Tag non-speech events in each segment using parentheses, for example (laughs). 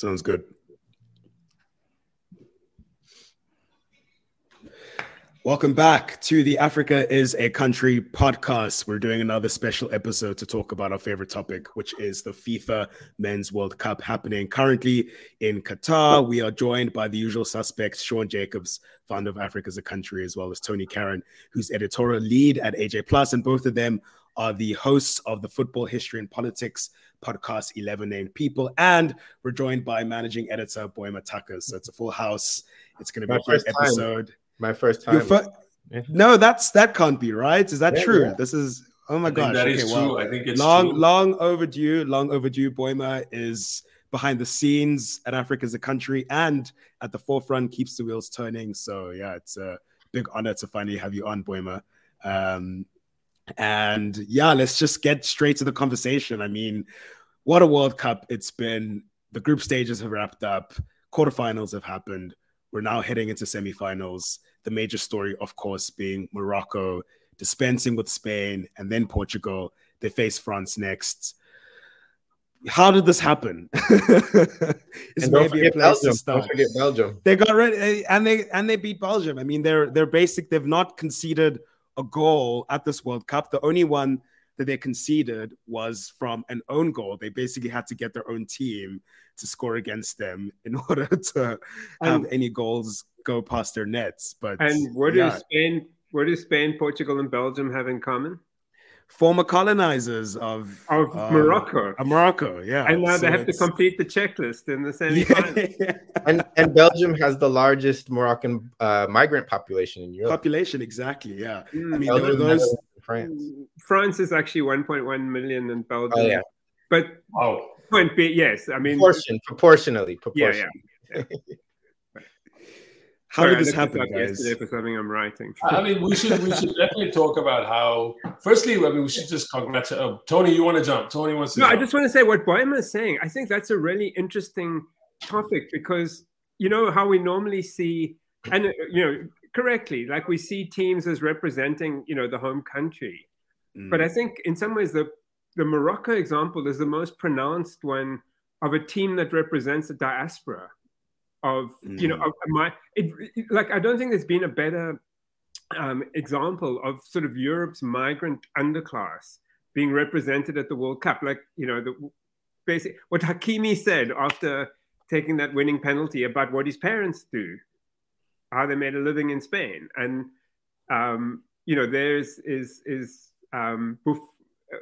Sounds good. Welcome back to the Africa is a Country podcast. We're doing another special episode to talk about our favorite topic, which is the FIFA Men's World Cup happening currently in Qatar. We are joined by the usual suspects, Sean Jacobs, founder of Africa is a Country, as well as Tony Karon, who's editorial lead at AJ Plus, and both of them are the hosts of the Football History and Politics podcast, 11 Named People. And we're joined by managing editor, Boima Tucker. So it's a full house. It's going to be My a great first time. episode. My first time. fir- Yeah. No, that's that can't be right. Is that Yeah, true? yeah. This is oh my I think gosh. that okay, is well, true. I think it's long, true. long overdue. Long overdue. Boima is behind the scenes at Africa is a Country and at the forefront, keeps the wheels turning. So yeah, it's a big honor to finally have you on, Boima. Um, and yeah, let's just get straight to the conversation. I mean, what a World Cup it's been. The group stages have wrapped up, quarterfinals have happened. We're now heading into semifinals. The major story, of course, being Morocco dispensing with Spain and then Portugal. They face France next. How did this happen? (laughs) it's and don't a forget Belgium. Don't forget Belgium. they got ready eh, and they and they beat Belgium. I mean, they're they're basic. They've not conceded a goal at this World Cup. The only one that they conceded was from an own goal. They basically had to get their own team to score against them (laughs) in order to have any goals go past their nets. But And what yeah, do Spain, what do Spain, Portugal, and Belgium have in common? Former colonizers of Of uh, Morocco. of Morocco, yeah. and now So they have to complete the checklist in the (laughs) Yeah. And and Belgium has the largest Moroccan uh, migrant population in Europe. population exactly. Yeah, I Mm. mean there were Belgium, those. France. France is actually 1.1 million in Belgium. Oh yeah, But Oh, point be yes, I mean proportion, proportionally, yeah, proportionally. yeah. (laughs) How Sorry, did this happen, guys? Yesterday for something I'm writing. I mean, we should we should definitely talk about how. Firstly, I mean, we should just congratulate. Oh, Tony, you want to jump? Tony wants to. No, I just want to say what Boima is saying. I think that's a really interesting topic because you know how we normally see, and uh, you know, correctly, like we see teams as representing, you know, the home country. Mm. But I think in some ways the the Morocco example is the most pronounced one of a team that represents the diaspora of you know Mm. of my it, it- like I don't think there's been a better um, example of sort of Europe's migrant underclass being represented at the World Cup. Like you know the basic what Hakimi said after taking that winning penalty about what his parents do, how they made a living in Spain, and um, you know there's is is um, Buff,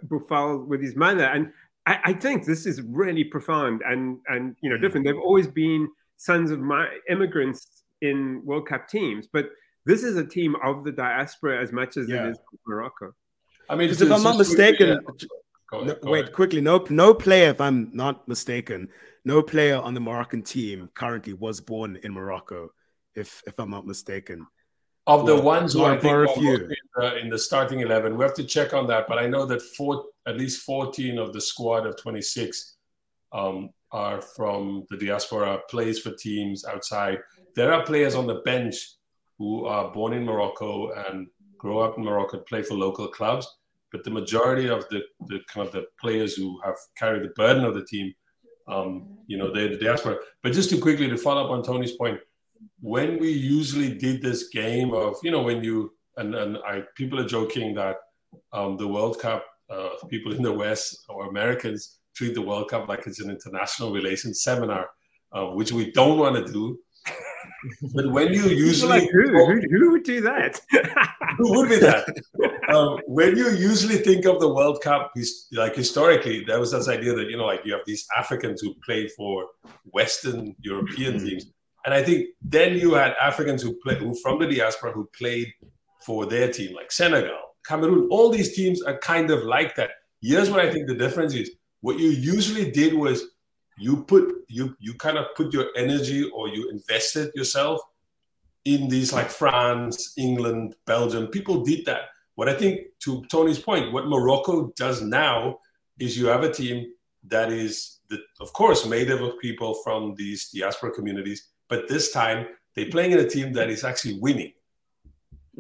Boufal with his mother, and I, I think this is really profound and and you know Mm. different. They've always been sons of my immigrants in World Cup teams, but this is a team of the diaspora as much as Yeah. it is Morocco. I mean, Because if I'm not mistaken, yeah. Go No, wait, ahead. quickly. No, no player, if I'm not mistaken, no player on the Moroccan team currently was born in Morocco. If if I'm not mistaken, Of the Well, ones who I think a are few. in the, in the starting eleven, we have to check on that. But I know that four, at least fourteen of the squad of twenty six um, are from the diaspora, plays for teams outside. There are players on the bench who are born in Morocco and grow up in Morocco, and play for local clubs. But the majority of the, the kind of the players who have carried the burden of the team, um, you know, they're the diaspora. But just to quickly to follow up on Tony's point, when we usually did this game of, you know, when you and and I people are joking that um, the World Cup, uh, people in the West or Americans treat the World Cup like it's an international relations seminar, uh, which we don't want to do. (laughs) but when you usually like who? who? Who would do that? (laughs) who would be that? um, when you usually think of the World Cup, like historically, there was this idea that you know, like you have these Africans who play for Western European teams, and I think then you had Africans who play who from the diaspora who played for their team, like Senegal, Cameroon. All these teams are kind of like that. Here's what I think the difference is: what you usually did was you put you you kind of put your energy or you invested yourself in these like France, England, Belgium. People did that. What I think, to Tony's point, what Morocco does now is you have a team that is, the, of course, made up of people from these diaspora communities, but this time they're playing in a team that is actually winning,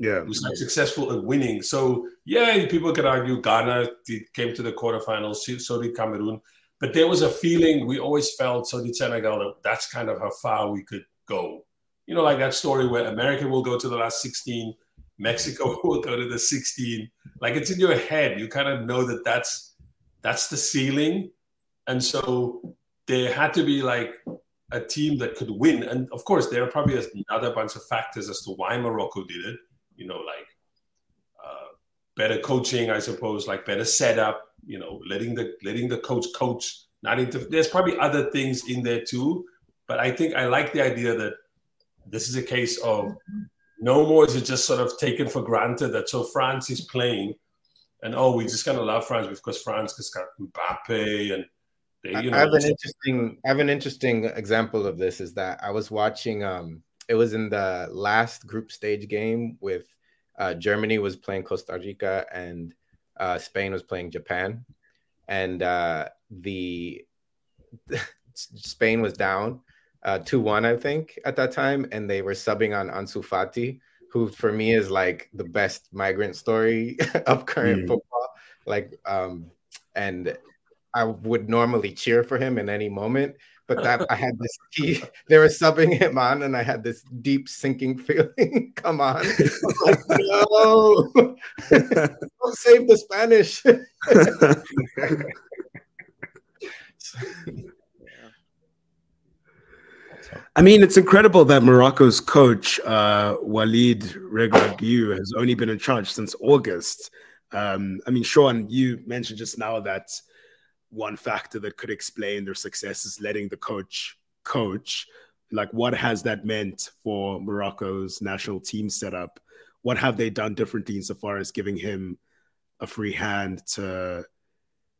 yeah, who's like successful at winning. So, yeah, people could argue Ghana did, came to the quarterfinals, so did Cameroon. but there was a feeling we always felt. So did Senegal. That that's kind of how far we could go. You know, like that story where America will go to the last 16, Mexico (laughs) will go to the 16. Like it's in your head. You kind of know that that's that's the ceiling, and so there had to be like a team that could win. And of course, there are probably another bunch of factors as to why Morocco did it. You know, like uh, better coaching, I suppose, like better setup. You know, letting the letting the coach coach. Not into. There's probably other things in there too, but I think I like the idea that this is a case of no more is it just sort of taken for granted that so France is playing, and oh, we just gotta love France because France has got Mbappe and they, you know, I have an interesting I have an interesting example of this is that I was watching um it was in the last group stage game with uh, Germany was playing Costa Rica and uh, Spain was playing Japan. And uh, the (laughs) Spain was down uh, 2-1 I think at that time. And they were subbing on Ansu Fati who for me is like the best migrant story (laughs) of current mm. football. Like um and I would normally cheer for him in any moment, but that I had this he, (laughs) they were subbing him on, and I had this deep sinking feeling. (laughs) Come on, like, no, (laughs) don't save the Spanish. I mean, it's incredible that Morocco's coach, uh, Walid Regragui, has only been in charge since August. Um, I mean, Sean, you mentioned just now that one factor that could explain their success is letting the coach coach. Like, what has that meant for Morocco's national team setup? What have they done differently insofar as giving him a free hand to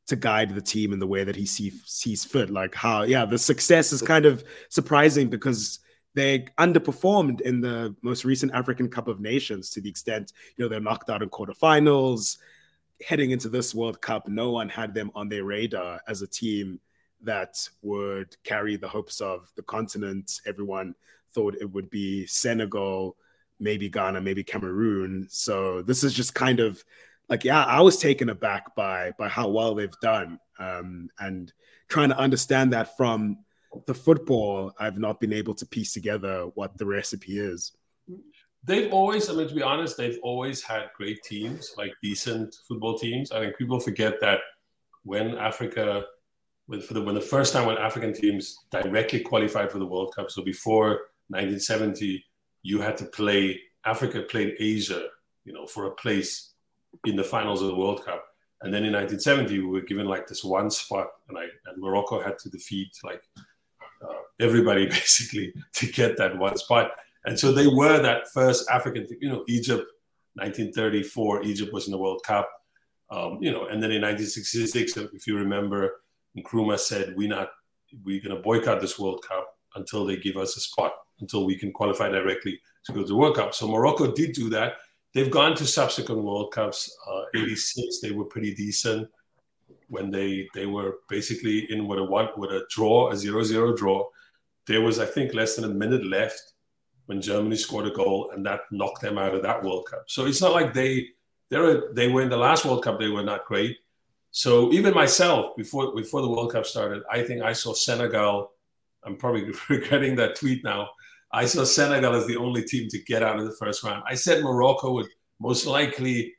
to guide the team in the way that he see, sees fit? Like, how? Yeah, the success is kind of surprising because they underperformed in the most recent African Cup of Nations to the extent you know they're knocked out in quarterfinals heading into this World Cup, no one had them on their radar as a team that would carry the hopes of the continent. Everyone thought it would be Senegal, maybe Ghana, maybe Cameroon. So this is just kind of like, yeah, I was taken aback by by how well they've done, um, and trying to understand that from the football, I've not been able to piece together what the recipe is they've always, I mean, to be honest, they've always had great teams, like decent football teams. I think people forget that when Africa, when, for the, when the first time when African teams directly qualified for the World Cup, so before 1970, you had to play, Africa played Asia, you know, for a place in the finals of the World Cup. And then in 1970, we were given like this one spot, and I and Morocco had to defeat like uh, everybody (laughs) basically to get that one spot. And so they were that first African, you know, Egypt, 1934, Egypt was in the World Cup. Um, you know, and then in 1966, if you remember, Nkrumah said, "We're not, we're going to boycott this World Cup until they give us a spot, until we can qualify directly to go to the World Cup." So Morocco did do that. They've gone to subsequent World Cups. Uh, 86, they were pretty decent when they they were basically in with a one with a draw, a zero-zero draw. There was, I think, less than a minute left when Germany scored a goal and that knocked them out of that World Cup. So it's not like they they were they were in the last World Cup they were not great. So even myself before before the World Cup started, I think I saw Senegal. I'm probably (laughs) regretting that tweet now. I saw Senegal as the only team to get out of the first round. I said Morocco would most likely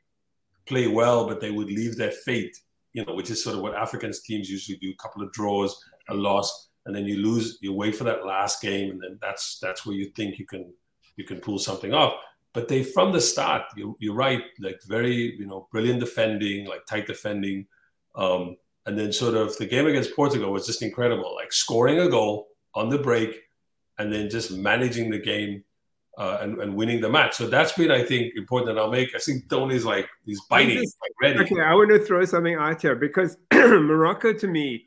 play well, but they would leave their fate, you know, which is sort of what African teams usually do: a couple of draws, a loss and then you lose. You wait for that last game, and then that's that's where you think you can you can pull something off. But they from the start, you, you're right, like very you know brilliant defending, like tight defending, um, and then sort of the game against Portugal was just incredible, like scoring a goal on the break, and then just managing the game uh, and, and, winning the match. So that's been, I think, important. And I'll make. I think Tony's like he's biting, just, like ready. Okay, I want to throw something out here because (clears throat) Morocco, to me,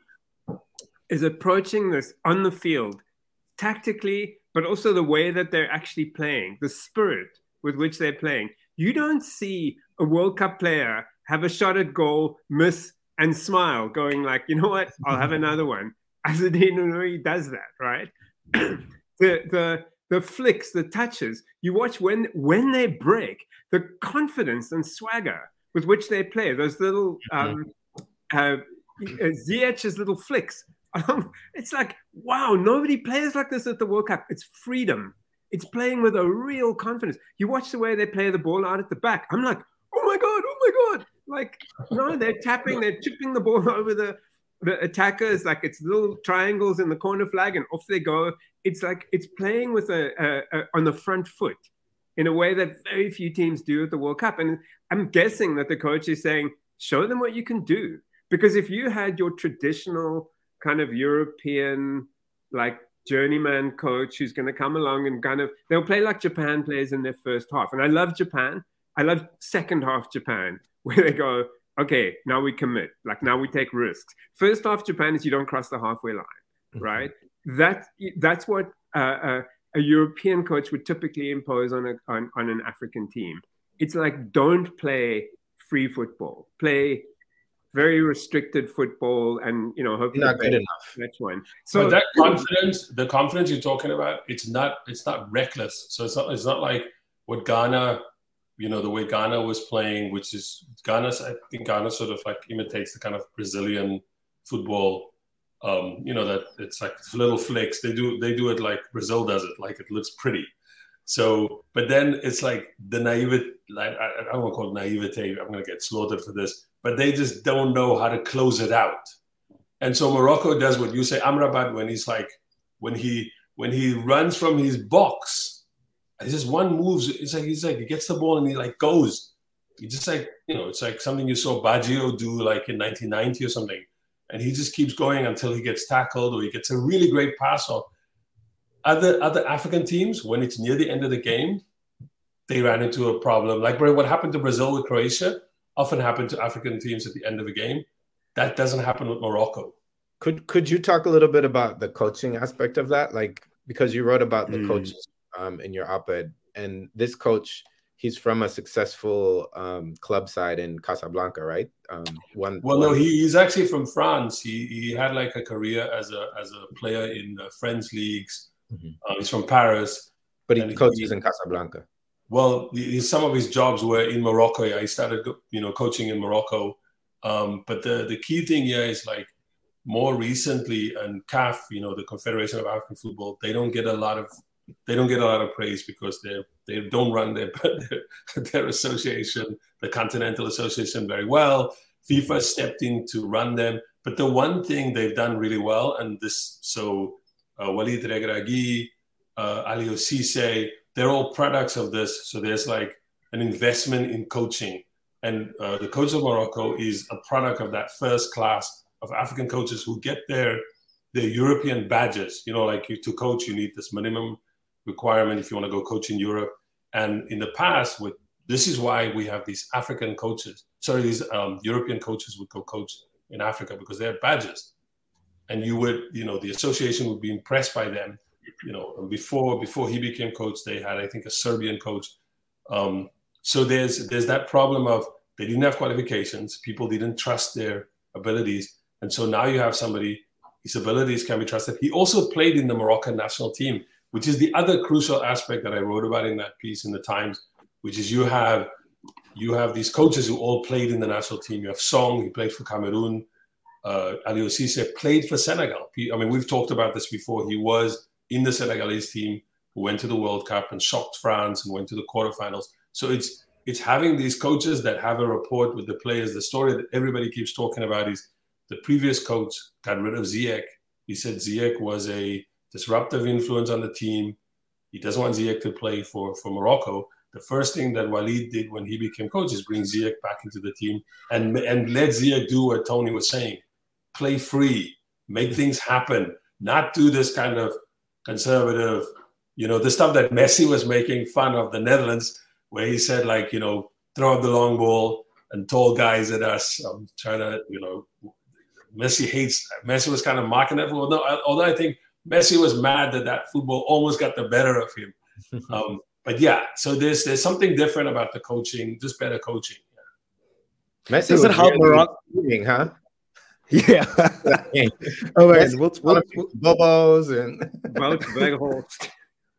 is approaching this on the field tactically, but also the way that they're actually playing, the spirit with which they're playing. You don't see a World Cup player have a shot at goal, miss, and smile, going like, you know what, I'll have another one. (laughs) Azzedine Ounahi does that, right? (clears throat) the the the flicks, the touches. You watch when when they break, the confidence and swagger with which they play. Those little um, uh, uh, Ziyech's little flicks. Um, (laughs) it's like, wow, nobody plays like this at the World Cup. It's freedom. It's playing with a real confidence. You watch the way they play the ball out at the back. I'm like, oh my god, oh my god! Like, no, they're tapping, they're chipping the ball (laughs) over the the attackers. Like it's little triangles in the corner flag, and off they go. It's like it's playing with a, a, a on the front foot in a way that very few teams do at the World Cup. And I'm guessing that the coach is saying, show them what you can do. Because if you had your traditional kind of European, like journeyman coach who's going to come along and kind of, they'll play like Japan plays in their first half. And I love Japan. I love second half Japan, (laughs) where they go, okay, now we commit. Like now we take risks. First half Japan is you don't cross the halfway line, mm-hmm. right? That that's what uh, uh, a European coach would typically impose on, a, on, on an African team. It's like don't play free football, play very restricted football, and you know hopefully not good enough. Next one. So but that confidence, the confidence you're talking about, it's not it's not reckless. So it's not it's not like what Ghana, you know, the way Ghana was playing, which is Ghana. I think Ghana sort of like imitates the kind of Brazilian football um, you know that it's like little flicks. They do they do it like Brazil does it, like it looks pretty. So, but then it's like the naivete. Like I, I don't want to call it naivete. I'm going to get slaughtered for this, but they just don't know how to close it out. And so Morocco does what you say, Amrabat, when he's like when he when he runs from his box, it's just one moves. It's like he's like he gets the ball and he like goes. He just like you know, it's like something you saw Baggio do like in 1990 or something and he just keeps going until he gets tackled or he gets a really great pass off. Other other African teams, when it's near the end of the game, they ran into a problem. Like what happened to Brazil with Croatia, often happen to African teams at the end of a game. That doesn't happen with Morocco. Could could you talk a little bit about the coaching aspect of that? Like because you wrote about the mm. coaches um, in your op-ed, and this coach he's from a successful um, club side in Casablanca, right? Um, one. Well, one... no, he, he's actually from France. He he had like a career as a as a player in the French leagues. Mm-hmm. Uh, he's from Paris, but he coaches he, in Casablanca. Well, he, some of his jobs were in Morocco. Yeah, he started you know coaching in Morocco. Um, but the the key thing here is like more recently and CAF, you know, the Confederation of African Football, they don't get a lot of they don't get a lot of praise because they they don't run their, (laughs) their, their association, the Continental Association, very well. FIFA stepped in to run them, but the one thing they've done really well, and this so uh, Walid Regragui, uh, Aliou Cisse, they're all products of this. So there's like an investment in coaching, and uh, the coach of Morocco is a product of that first class of African coaches who get their their European badges. You know, like you to coach, you need this minimum requirement if you want to go coach in Europe. And in the past, with this is why we have these African coaches. Sorry, these um, European coaches would go coach in Africa because they have badges, and you would, you know, the association would be impressed by them. You know, before before he became coach, they had I think a Serbian coach. Um, so there's there's that problem of they didn't have qualifications, people didn't trust their abilities, and so now you have somebody his abilities can be trusted. He also played in the Moroccan national team which is the other crucial aspect that I wrote about in that piece in the Times, which is you have you have these coaches who all played in the national team. You have Song, he played for Cameroon. Uh, Aliou Cisse played for Senegal. I mean, we've talked about this before. He was in the Senegalese team who went to the World Cup and shocked France and went to the quarterfinals. So it's it's having these coaches that have a rapport with the players. The story that everybody keeps talking about is the previous coach got rid of Ziyech. He said Ziyech was a disruptive influence on the team. He doesn't want Ziyech to play for, for Morocco. The first thing that Walid did when he became coach is bring Ziyech back into the team and, and let Ziyech do what Tony was saying play free, make things happen, not do this kind of conservative, you know, the stuff that Messi was making fun of the Netherlands, where he said, like, you know, throw up the long ball and tall guys at us. I'm trying to, you know, Messi hates, Messi was kind of mocking that. Although, although I think Messi was mad that that football almost got the better of him. (laughs) Um, but yeah, so there's there's something different about the coaching, just better coaching. Yeah. Messi doesn't help Morocco, huh? Yeah. (laughs) oh wait, we'll, we'll, we'll, bobos and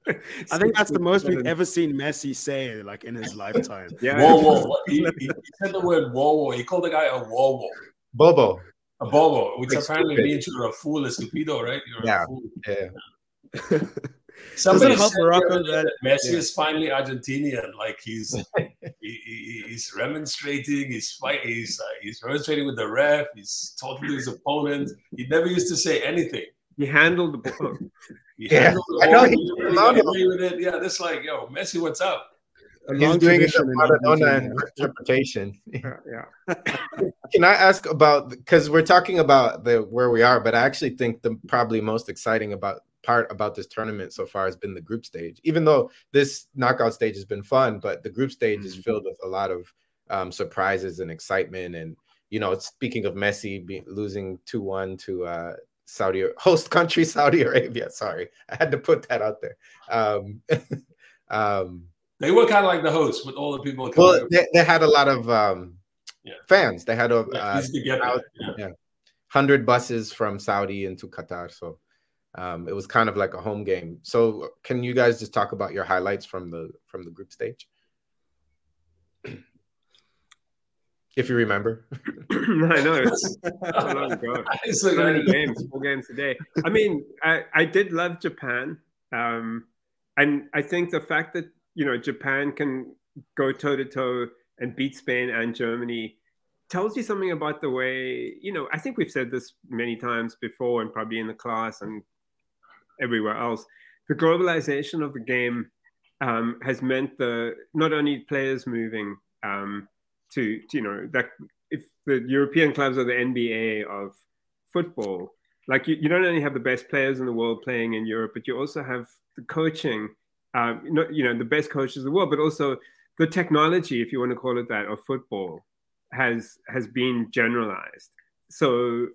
(laughs) I think that's the most we've (laughs) ever seen Messi say like in his lifetime. Yeah. Whoa, whoa. He, he, said the word whoa, whoa. He called the guy a whoa, whoa. Bobo. a bobo, which Like apparently stupid. means you're a fool, a stupido, right? You're Yeah. a fool. Yeah. Somebody help Morocco that- Messi yeah. is finally Argentinian. Like he's (laughs) he, he, he's remonstrating. He's fight. He's uh, he's remonstrating with the ref. He's talking to his opponent. He never used to say anything. He handled the ball. He Yeah, handled the I know ball, he- he I know. with it. Yeah, that's like yo, Messi, what's up? A He's doing it tradition in Maradona interpretation. Yeah, yeah. (laughs) Can I ask about because we're talking about the where we are, but I actually think the probably most exciting about part about this tournament so far has been the group stage. Even though this knockout stage has been fun, but the group stage is Mhm. filled with a lot of um, surprises and excitement. And you know, speaking of Messi be, losing two one to uh, Saudi host country (laughs) Saudi Arabia. Sorry, I had to put that out there. Um, (laughs) um, They were kind of like the host with all the people coming. well, they, they had a lot of um, Yeah. fans. They had a yeah, uh, easy out- there. Yeah. hundred buses from Saudi into Qatar. So um, it was kind of like a home game. So can you guys just talk about your highlights from the from the group stage, (clears throat) if you remember? (clears throat) I know it's (laughs) so long ago. It's So many games, four games a day. I mean, I, I did love Japan, um, and I think the fact that you know Japan can go toe to toe and beat Spain and Germany tells you something about the way you know. I think we've said this many times before, and probably in the class and everywhere else. The globalization of the game um, has meant the not only players moving um, to, to you know that if the European clubs are the NBA of football, like you, you don't only have the best players in the world playing in Europe, but you also have the coaching, um, not, you know, the best coaches in the world, but also the technology, if you want to call it that, of football has has been generalized. So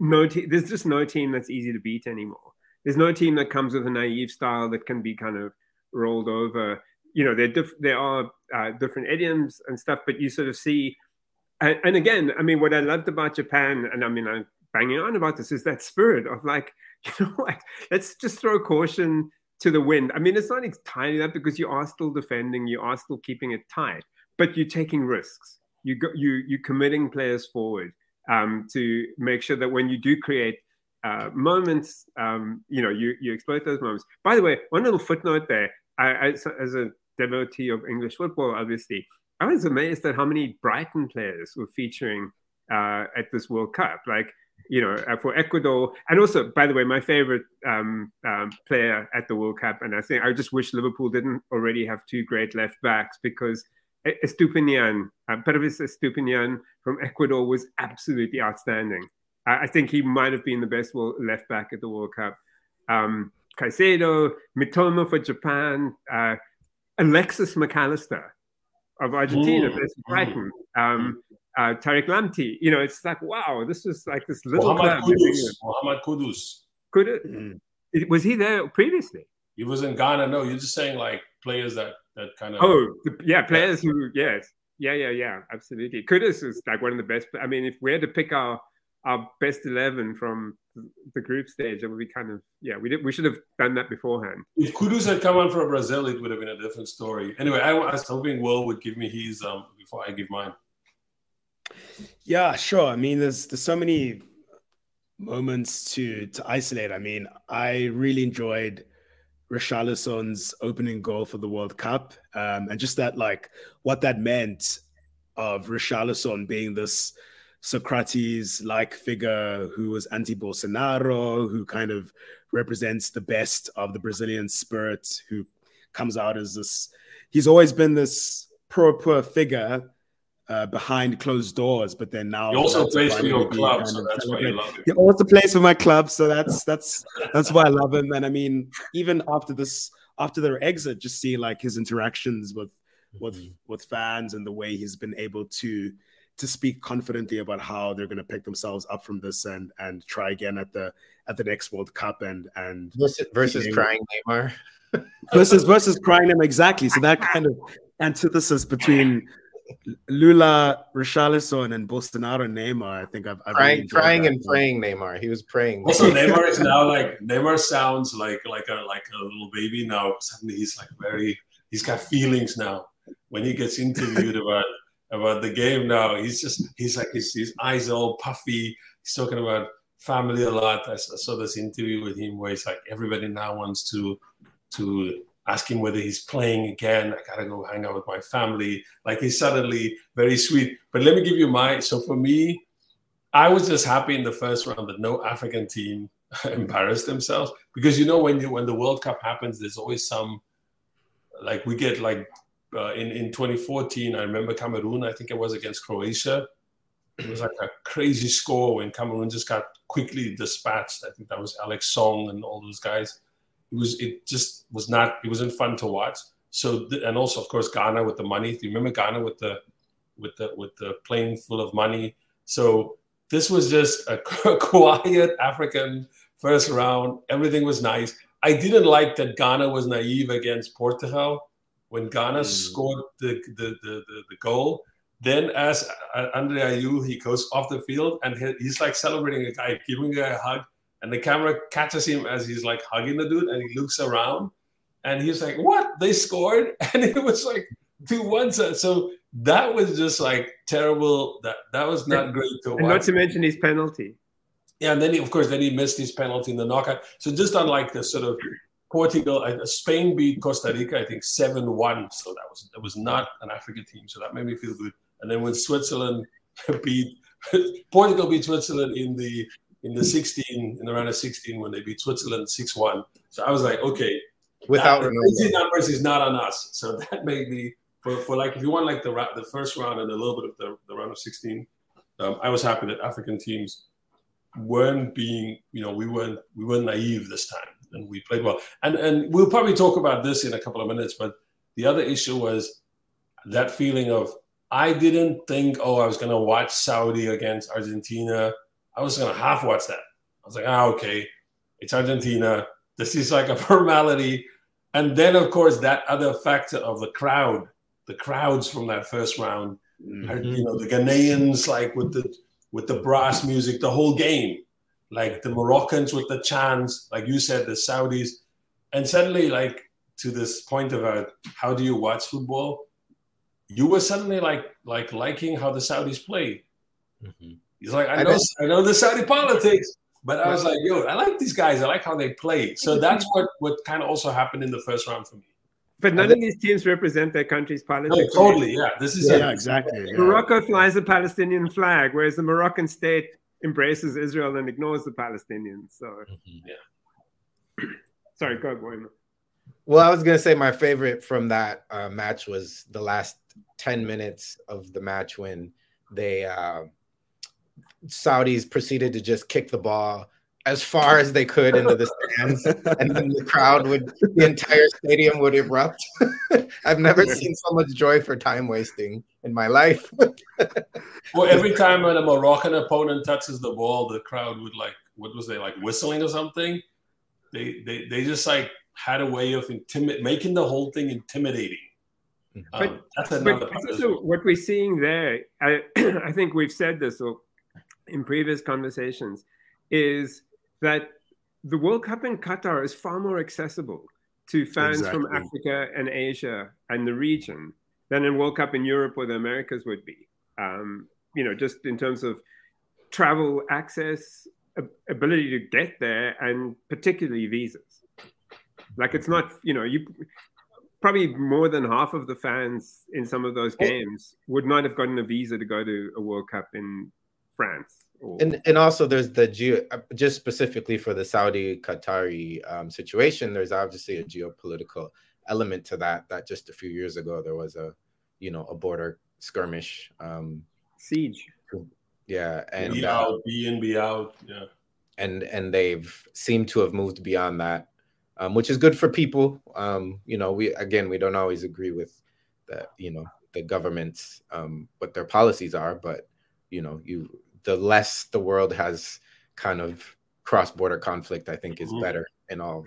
no, te- there's just no team that's easy to beat anymore. There's no team that comes with a naive style that can be kind of rolled over. You know, there diff- there are uh, different idioms and stuff, but you sort of see. And, and again, I mean, what I loved about Japan, and I mean, I'm banging on about this, is that spirit of like, (laughs) you know, what? let's just throw caution to the wind. I mean, it's not entirely that because you are still defending, you are still keeping it tight, but you're taking risks. You go, you you committing players forward um, to make sure that when you do create uh, moments, um, you know, you you exploit those moments. By the way, one little footnote there. I, I as a devotee of English football, obviously, I was amazed at how many Brighton players were featuring uh, at this World Cup. Like, you know, uh, for Ecuador, and also, by the way, my favorite um, um, player at the World Cup, and I think I just wish Liverpool didn't already have two great left backs because Estupiñán, uh, Pervis Estupiñán from Ecuador was absolutely outstanding. I, I think he might have been the best left back at the World Cup. Um, Caicedo, Mitoma for Japan, uh, Alexis Mac Allister of Argentina, Mm, plays Brighton, um, uh, Tariq Lamptey. You know, it's like, wow, this is like this little Muhammad club. Kudus. Mohammed Kudus. Could it, Mm. it- was he there previously? He was in Ghana. No, you're just saying like players that that kind of. Oh, the, yeah, players who, yes, yeah, yeah, yeah, absolutely. Kudus is like one of the best. I mean, if we had to pick our our best eleven from the group stage, it would be kind of yeah. We did, we should have done that beforehand. If Kudus had come on for Brazil, it would have been a different story. Anyway, I, I was hoping Will would give me his um before I give mine. Yeah, sure. I mean, there's there's so many moments to to isolate. I mean, I really enjoyed Richarlison's opening goal for the World Cup, um, and just that like what that meant of Richarlison being this Socrates-like figure who was anti-Bolsonaro, who kind of represents the best of the Brazilian spirit, who comes out as this. He's always been this pro-poor figure uh, behind closed doors, but then now He also plays for your club, so that's why you love He also plays for my club, so that's (laughs) that's that's why I love him. And I mean, even after this, after their exit, just see like his interactions with with with fans and the way he's been able to to speak confidently about how they're going to pick themselves up from this and and try again at the at the next World Cup and and Versus, versus Yeah. crying Neymar. (laughs) versus versus crying them exactly. So that kind of antithesis between Lula, Richarlison, and Bolsonaro Neymar. I think I've, I've Crying, enjoyed crying and praying Neymar. He was praying. Also, Neymar is now like Neymar sounds like like a like a little baby now. Suddenly, he's like very. He's got feelings now. When he gets interviewed about about the game now, he's just he's like his, his eyes all puffy. he's talking about family a lot. I saw this interview with him where he's like, everybody now wants to to ask him whether he's playing again. I gotta go hang out with my family. Like he's suddenly very sweet. But let me give you my. So for me, I was just happy in the first round that no African team (laughs) embarrassed themselves because you know when you when the World Cup happens, there's always some like we get like uh, in in 2014. I remember Cameroon. I think it was against Croatia. It was like a crazy score when Cameroon just got quickly dispatched. I think that was Alex Song and all those guys. It was it just was not it wasn't fun to watch. So th- and also of course Ghana with the money. Do you remember Ghana with the with the with the plane full of money? So this was just a (laughs) quiet African first round. Everything was nice. I didn't like that Ghana was naive against Portugal when Ghana hmm. scored the the, the, the, the goal. Then as Andre Ayew, he goes off the field and he's like celebrating a guy, giving a guy a hug. And the camera catches him as he's like hugging the dude and he looks around and he's like, what? They scored? (laughs) And it was like 2-1. So, so that was just like terrible. That that was not great to watch. And not to mention his penalty. Yeah, and then he, of course, then he missed his penalty in the knockout. So just unlike the sort of Portugal, uh, Spain beat Costa Rica, I think seven one. So that was that was not an African team. So that made me feel good. And then when Switzerland (laughs) beat (laughs) Portugal beat Switzerland in the in the 16 in the round of 16 when they beat Switzerland six one. So I was like, okay, Without that, Ronaldo. numbers is not on us. So (laughs) that made me for, for like if you want like the the first round and a little bit of the, the round of 16, um, I was happy that African teams weren't being you know we weren't we weren't naive this time and we played well. And and we'll probably talk about this in a couple of minutes. But the other issue was that feeling of I didn't think oh I was going to watch Saudi against Argentina. I was going to half watch that. I was like ah okay, it's Argentina. This is like a (laughs) formality. And then, of course, that other factor of the crowd, the crowds from that first round, are, you know, the Ghanaians like with the with the brass music, the whole game, like the Moroccans with the chants, like you said, the Saudis, and suddenly, like to this point about how do you watch football, you were suddenly like like liking how the Saudis play. Mhm. He's like, I know, I know, bet- I know the Saudi politics, but I was like, yo, I like these guys. I like how they play. So that's what what kind of also happened in the first round for me. But none of these teams represent their country's No, politics. totally, yeah. This is Yeah, it. exactly. yeah. Morocco flies the Palestinian flag, whereas the Moroccan state embraces Israel and ignores the Palestinians. So, yeah (clears throat) sorry, go, Boima. Well, I was gonna say my favorite from that uh, match was the last ten minutes of the match when they uh, Saudis proceeded to just kick the ball as far as they could into the stands, (laughs) and then the crowd would, the entire stadium would erupt. (laughs) I've never seen so much joy for time wasting in my life. (laughs) Well, every time when a Moroccan opponent touches the ball, the crowd would like, what was they like, whistling or something? They they they just like had a way of intimid making the whole thing intimidating. Um, But- that's But another also what we're seeing there, I, (clears throat) I think we've said this or in previous conversations, is that the World Cup in Qatar is far more accessible to fans from Africa and Asia and the region than a World Cup in Europe or the Americas would be. Um, you know, just in terms of travel access, ability to get there, and particularly visas. Like it's not, you know, you probably more than half of the fans in some of those games would not have gotten a visa to go to a World Cup in France. Or, and and also there's the geo just specifically for the Saudi Qatari um, situation. There's obviously a geopolitical element to that. That just a few years ago there was a you know a border skirmish. Um, siege. yeah, and be uh, out, be in, be out. Yeah. and and they've seemed to have moved beyond that, um, which is good for people. Um, you know, we again we don't always agree with the you know the governments um, what their policies are, but you know you the less the world has kind of cross border conflict, I think is Mhm. better in all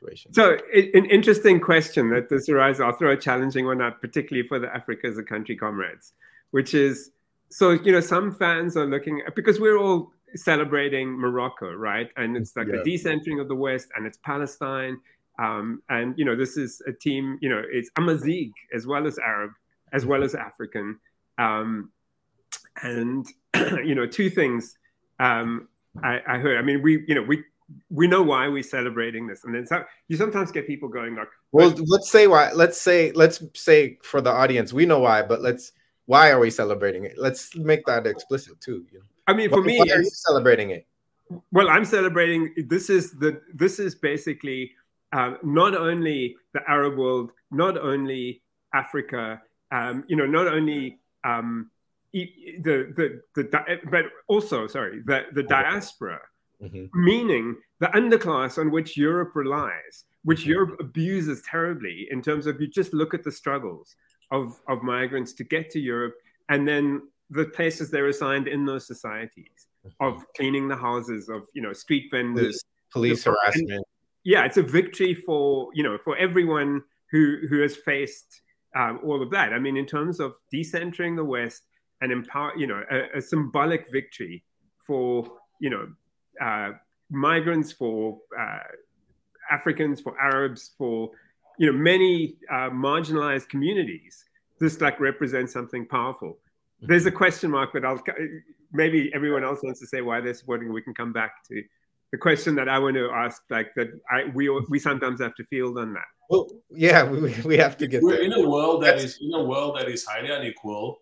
situations. So, an interesting question that this arises. I'll throw a challenging one out, particularly for the Africa as a country comrades, which is so you know some fans are looking because we're all celebrating Morocco, right? And it's like Yeah. the decentering of the West, and it's Palestine, um, and you know this is a team. You know, it's Amazigh as well as Arab, as well as African, um, and (clears throat) you know two things um, I, I heard. I mean, we you know we we know why we're celebrating this, and then so, you sometimes get people going like, Well, let's say why. Let's say let's say for the audience, we know why, but let's why are we celebrating it? Let's make that explicit too. You know? I mean, for Why- me, why are you celebrating it? well, I'm celebrating. This is the this is basically um, not only the Arab world, not only Africa, um, you know, not only um, the the the but also sorry the the diaspora Mhm. meaning the underclass on which Europe relies, which Europe abuses terribly in terms of you just look at the struggles of, of migrants to get to Europe and then the places they're assigned in those societies of cleaning the houses of you know street vendors Police harassment. yeah it's a victory for you know for everyone who who has faced um, all of that i mean in terms of decentering the west and empower you know a, a symbolic victory for you know uh, migrants for uh, africans for arabs for you know many uh, marginalized communities this like represents something powerful there's a question mark but i'll maybe everyone else wants to say why they're supporting we can come back to the question that I want to ask, like that, I we we sometimes have to field on that. Well, yeah, we, we have to get We're there. in a world that That's- is in a world that is highly unequal.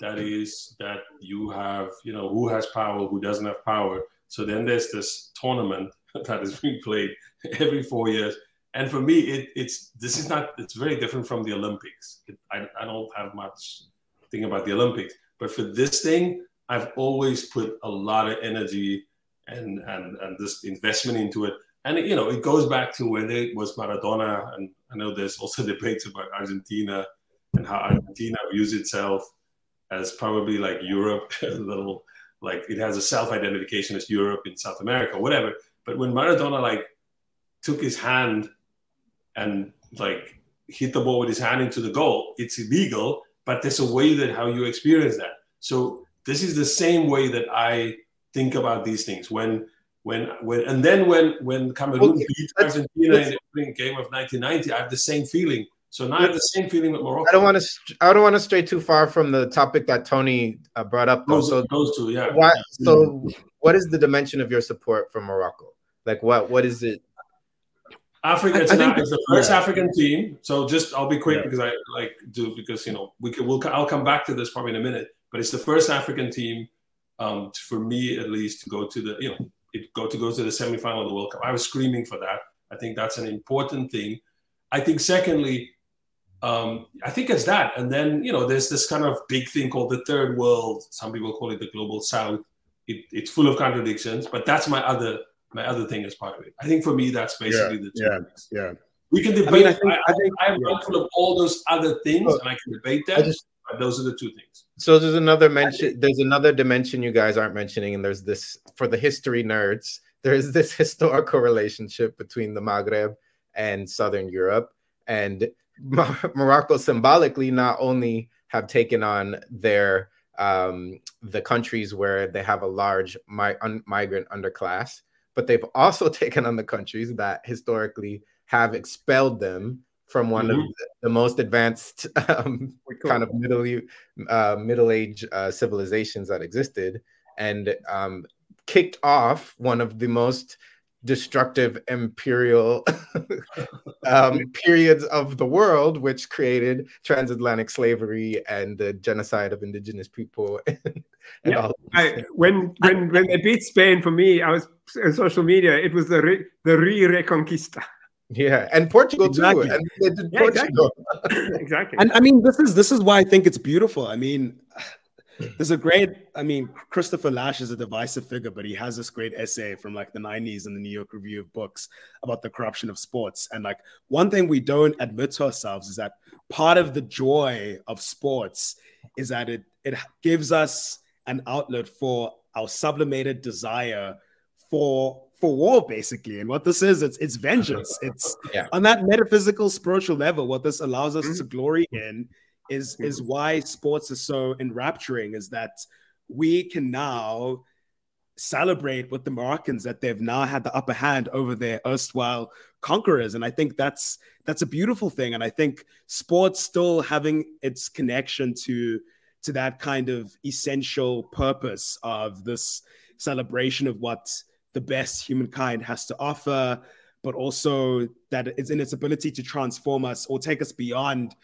That is that you have, you know, who has power, who doesn't have power. So then there's this tournament (laughs) that is being played (laughs) every four years. And for me, it, it's this is not. It's very different from the Olympics. It, I, I don't have much thing about the Olympics, but for this thing, I've always put a lot of energy and and and this investment into it. And you know, it goes back to when it was Maradona, and I know there's also (laughs) debates about Argentina and how Argentina views itself as probably like Europe, a little like it has a self-identification as Europe in South America, whatever. But when Maradona like took his hand and like hit the ball with his hand into the goal, it's illegal, but there's a way that how you experience that. So this is the same way that I think about these things when when when and then when when Cameroon Okay, beat Argentina in the opening game of 1990, I have the same feeling. So now I have the same feeling with Morocco. I don't want to. I don't want to stray too far from the topic that Tony uh, brought up. Though. those, So, those two, yeah. why, so what is the dimension of your support for Morocco? Like, what what is it? Africa I- is, I is the first yeah. African team. So just I'll be quick Yeah. because I like do because you know we can we'll I'll come back to this probably in a minute. But it's the first African team um, for me at least to go to the you know it go to go to the semifinal of the World Cup. I was screaming for that. I think that's an important thing. I think secondly, um, I think it's that, and then you know there's this kind of big thing called the third world. Some people call it the global south. It, it's full of contradictions, but that's my other my other thing as part of it. I think for me that's basically the two yeah, things. yeah. We can debate. I mean, I I, think, I think, I, am mindful of all those other things, Look, and I can debate I them. just but those are the two things. so there's another mention. There's another dimension you guys aren't mentioning, and there's this for the history nerds. There is this (laughs) historical relationship between the Maghreb and Southern Europe, and Mo- Morocco symbolically not only have taken on their um, the countries where they have a large mi- un- migrant underclass, but they've also (laughs) taken on the countries that historically have expelled them from one of Mhm. the, the most advanced (laughs) um, kind of middle uh, middle age uh, civilizations that existed, and um, kicked off one of the most destructive imperial (laughs) um, periods of the world, which created transatlantic slavery and the genocide of indigenous people. (laughs) and Yeah, all I, when when when they beat Spain, for me, I was on social media. It was the re, the re reconquista. yeah, and Portugal Exactly. too. And they Yeah, Portugal. (laughs) exactly. And I mean, this is this is why I think it's beautiful. I mean, there's a great. I mean, Christopher Lasch is a divisive figure, but he has this great essay from like the 90s in the New York Review of Books about the corruption of sports. And like one thing we don't admit to ourselves is that part of the joy of sports is that it it gives us an outlet for our sublimated desire for for war basically and what this is it's it's vengeance it's (laughs) Yeah. on that metaphysical spiritual level what this allows us Mhm. to glory in is mm-hmm. is why sports are so enrapturing is that we can now celebrate with the Moroccans that they've now had the upper hand over their erstwhile conquerors. And I think that's that's a beautiful thing. And I think sports still having its connection to to that kind of essential purpose of this celebration of what the best humankind has to offer, but also that it's in its ability to transform us or take us beyond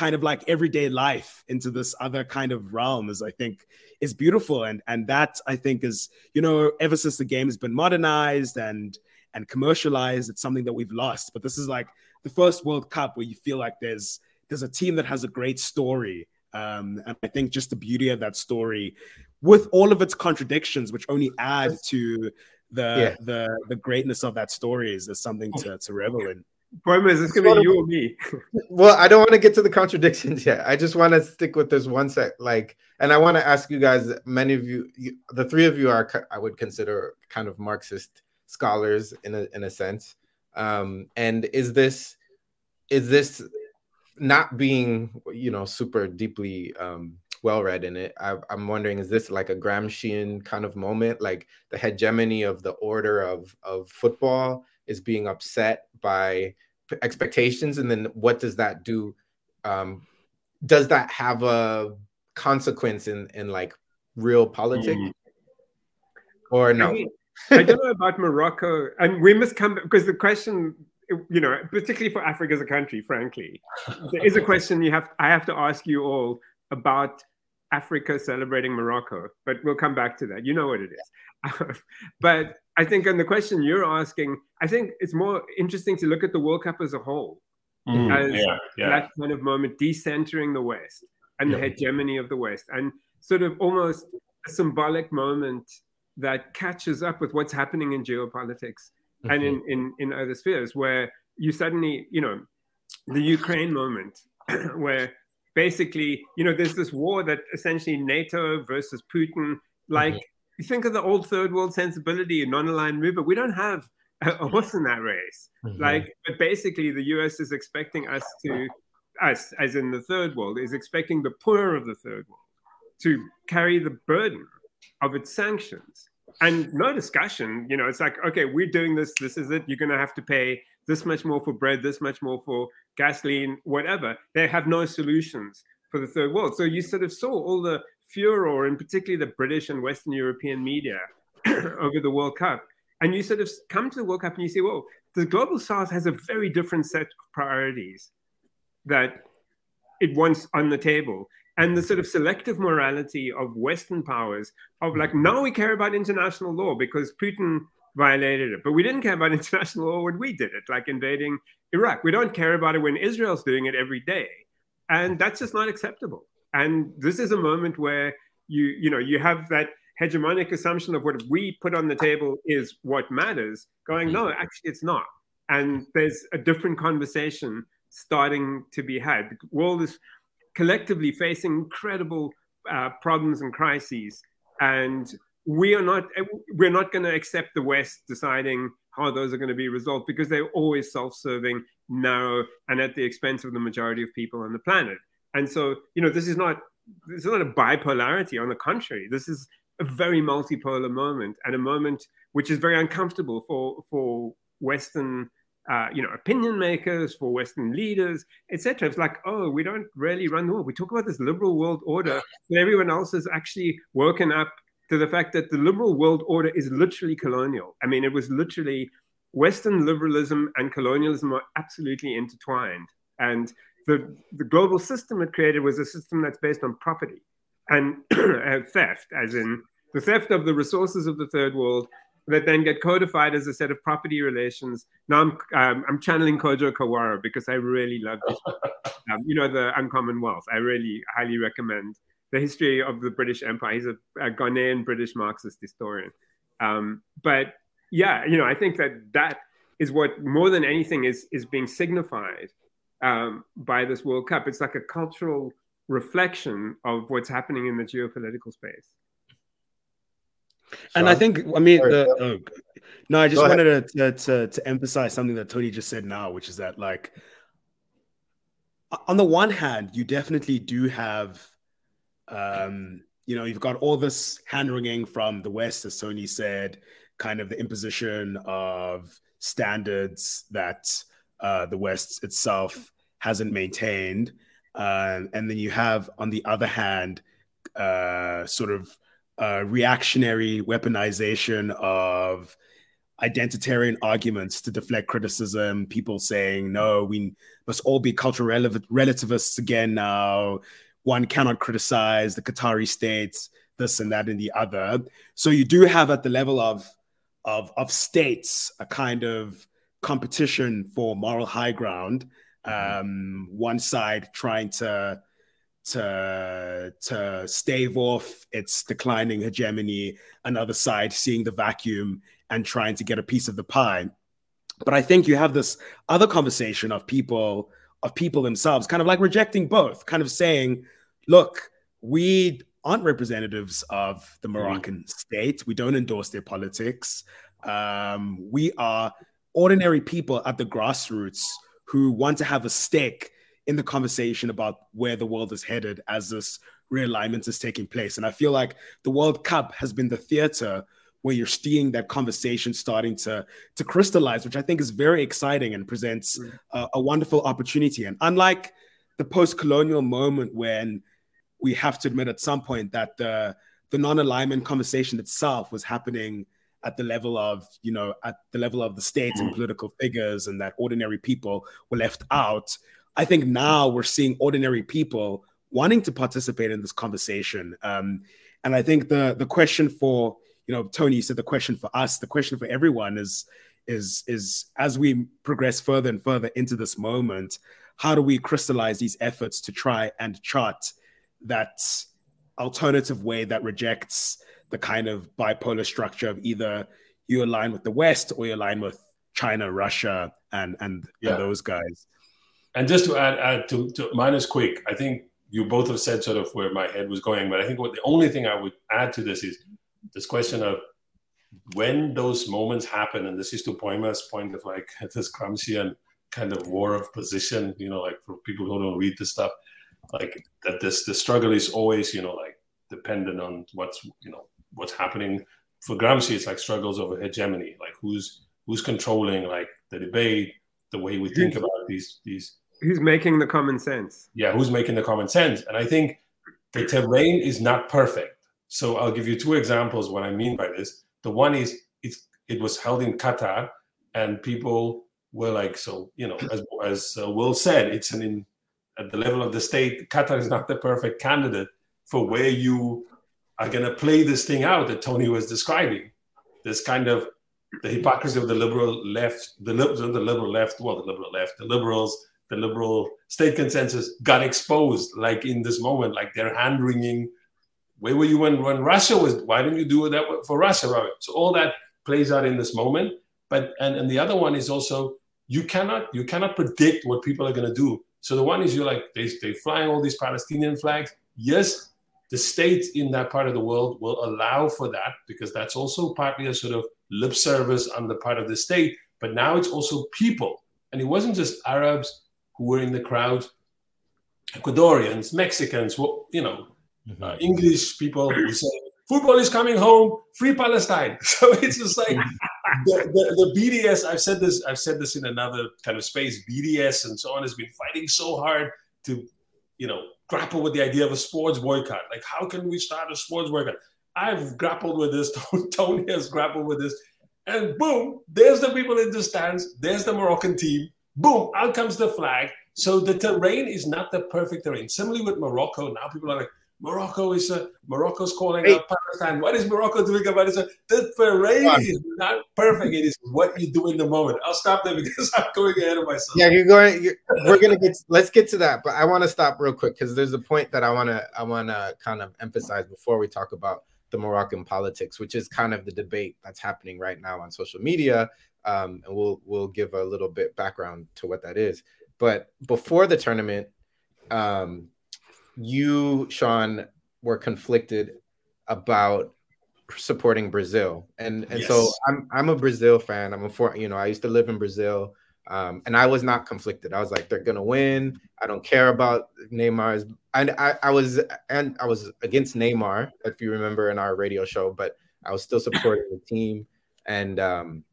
kind of like everyday life into this other kind of realm is I think is beautiful. And and that I think is you know ever since the game has been modernized and and commercialized it's something that we've lost. But this is like the first World Cup where you feel like there's there's a team that has a great story. Um, and I think just the beauty of that story with all of its contradictions which only add to the yeah. the the greatness of that story is, is something to, to revel in Boima, is it's gonna be you or me? (laughs) well, I don't want to get to the contradictions yet. I just want to stick with this one set, Like, and I want to ask you guys. Many of you, you, the three of you, are I would consider kind of Marxist scholars in a in a sense. Um, and is this is this not being you know super deeply um, well read in it? I, I'm wondering, is this like a Gramscian kind of moment, like the hegemony of the order of of football? Is being upset by expectations and then what does that do? Um, does that have a consequence in in like real politics? Mm. or no? I, mean, I don't know about morocco and we must come because the question you know particularly for Africa is a Country frankly there is a question you have i have to ask you all about africa celebrating morocco but we'll come back to that you know what it is (laughs) but I think on the question you're asking, I think it's more interesting to look at the World Cup as a whole, mm, as yeah, yeah. that kind of moment, decentering the West and the hegemony of the West, and sort of almost a symbolic moment that catches up with what's happening in geopolitics mm-hmm. and in, mm-hmm. in in other spheres, where you suddenly, you know, the Ukraine moment, (clears throat) where basically, you know, there's this war that essentially NATO versus Putin, like. Mm-hmm you think of the old third world sensibility and non-aligned movement. We don't have a horse in that race. Mm-hmm. Like, but basically, the U.S. is expecting us to, us as in the third world, is expecting the poor of the third world to carry the burden of its sanctions. And no discussion, you know, it's like, okay, we're doing this. This is it. You're going to have to pay this much more for bread, this much more for gasoline, whatever. They have no solutions for the third world. So you sort of saw all the furor, and particularly the British and Western European media (clears throat) over the World Cup. And you sort of come to the World Cup and you say, well, the global south has a very different set of priorities that it wants on the table. And the sort of selective morality of Western powers, of like, now we care about international law because Putin violated it. But we didn't care about (laughs) international law when we did it, like invading Iraq. We don't care about it when Israel's doing it every day. And that's just not acceptable. And this is a moment where you, you know, you have that hegemonic assumption of what we put on the table is what matters, going, no, actually it's not. And there's a different conversation starting to be had. The world is collectively facing incredible uh, problems and crises. And we are not we're not going to accept the West deciding how those are going to be resolved because they're always self-serving, narrow, and at the expense of the majority of people on the planet. And so, you know, this is not this is not a bipolarity. On the contrary, this is a very multipolar moment and a moment which is very uncomfortable for for Western, uh, you know, opinion makers, for Western leaders, etc. It's like, oh, we don't really run the world. We talk about this liberal world order, but everyone else is actually woken up to the fact that the liberal world order is literally colonial. I mean, it was literally Western liberalism and colonialism are absolutely intertwined. And the, the global system it created was a system that's based on property and (clears throat) theft, as in the theft of the resources of the third world that then get codified as a set of property relations. Now I'm, um, I'm channeling Kojo Koram because I really love this. (laughs) Um, you know, the Uncommon Wealth. I really highly recommend the history of the British Empire. He's a, a Ghanaian British Marxist historian. Um, but yeah, you know, I think that that is what more than anything is is being signified um, by this World Cup. It's like a cultural reflection of what's happening in the geopolitical space. And I think, I mean, the, oh, no, I just wanted to, to, to emphasize something that Tony just said now, which is that, like, on the one hand, you definitely do have, um, you know, you've got all this hand wringing from the West, as Tony said, kind of the imposition of standards that uh, the West itself hasn't maintained. Uh, and then you have, on the other hand, uh, sort of uh, reactionary weaponization of identitarian arguments to deflect criticism. People saying, no, we must all be cultural relativists again now. One cannot criticize the Qatari states, this and that and the other. So you do have at the level of of, of states a kind of competition for moral high ground. Mm-hmm. Um, one side trying to to to stave off its declining hegemony, another side seeing the vacuum and trying to get a piece of the pie. But I think you have this other conversation of people of people themselves kind of like rejecting both, kind of saying, look, we aren't representatives of the mm-hmm. Moroccan mm. state. We don't endorse their politics. Um, we are ordinary people at the grassroots who want to have a stake in the conversation about where the world is headed as this realignment is taking place. And I feel like the World Cup has been the theater where you're seeing that conversation starting to to crystallize, which I think is very exciting and presents mm. a, a wonderful opportunity. And unlike the post-colonial moment when we have to admit at some point that the the non-alignment conversation itself was happening at the level of you know at the level of the states and political figures and that ordinary people were left out i think now we're seeing ordinary people wanting to participate in this conversation um, and i think the the question for you know tony you said the question for us the question for everyone is is is as we progress further and further into this moment how do we crystallize these efforts to try and chart that alternative way that rejects the kind of bipolar structure of either you align with the West or you align with China, Russia, and and, yeah. those guys. And just to add, add to, to mine is quick. I think you both have said sort of where my head was going, but I think what the only thing I would add to this is this question of when those moments happen, and this is to Boima's point of like (laughs) this Gramscian kind of war of position, you know, like for people who don't read this stuff, like that this the struggle is always you know like dependent on what's you know what's happening. For Gramsci it's like struggles over hegemony like who's who's controlling like the debate the way we think about these these who's making the common sense. Yeah who's making the common sense? And I think the terrain is not perfect so I'll give you two examples what I mean by this the one is it's it was held in Qatar and people were like so you know as as uh, Will said it's an in, at the level of the state, Qatar is not the perfect candidate for where you are going to play this thing out that Tony was describing. This kind of the hypocrisy of the liberal left, the, the liberal left, well, the liberal left, the liberals, the liberal state consensus got exposed, like in this moment, like they're hand wringing. Where were you when, when Russia was? Why didn't you do that for Russia, Robert? So all that plays out in this moment. But and, and the other one is also you cannot you cannot predict what people are going to do so the one is you're like they they flying all these Palestinian flags. Yes, the state in that part of the world will allow for that because that's also partly a sort of lip service on the part of the state. But now it's also people, and it wasn't just Arabs who were in the crowd, Ecuadorians, Mexicans, you know, mm-hmm. uh, English people who say football is coming home, free Palestine. (laughs) So it's just like (laughs) the, the, the, BDS. I've said this. I've said this in another kind of space. BDS and so on has been fighting so hard to, you know, grapple with the idea of a sports boycott. Like, how can we start a sports boycott? I've grappled with this. (laughs) Tony has grappled with this, and boom, there's the people in the stands. There's the Moroccan team. Boom, out comes the flag. So the terrain is not the perfect terrain. Similarly with Morocco, now people are like, Morocco is a Morocco's calling hey. out Palestine. What is Morocco doing about it? The terrain is not perfect. It is what you do in the moment. I'll stop there because (laughs) I'm going ahead of myself. Yeah, you're going. You're, we're gonna get. Let's get to that, but I want to stop real quick because there's a point that I want to. I want to kind of emphasize before we talk about the Moroccan politics, which is kind of the debate that's happening right now on social media. Um, and we'll we'll give a little bit background to what that is. But before the tournament, um, you, Sean, were conflicted about supporting Brazil, and and yes. so I'm I'm a Brazil fan. I'm a for you know I used to live in Brazil, um, and I was not conflicted. I was like they're gonna win. I don't care about Neymar's. And I, I was and I was against Neymar, if you remember in our radio show, but I was still supporting the team. And um,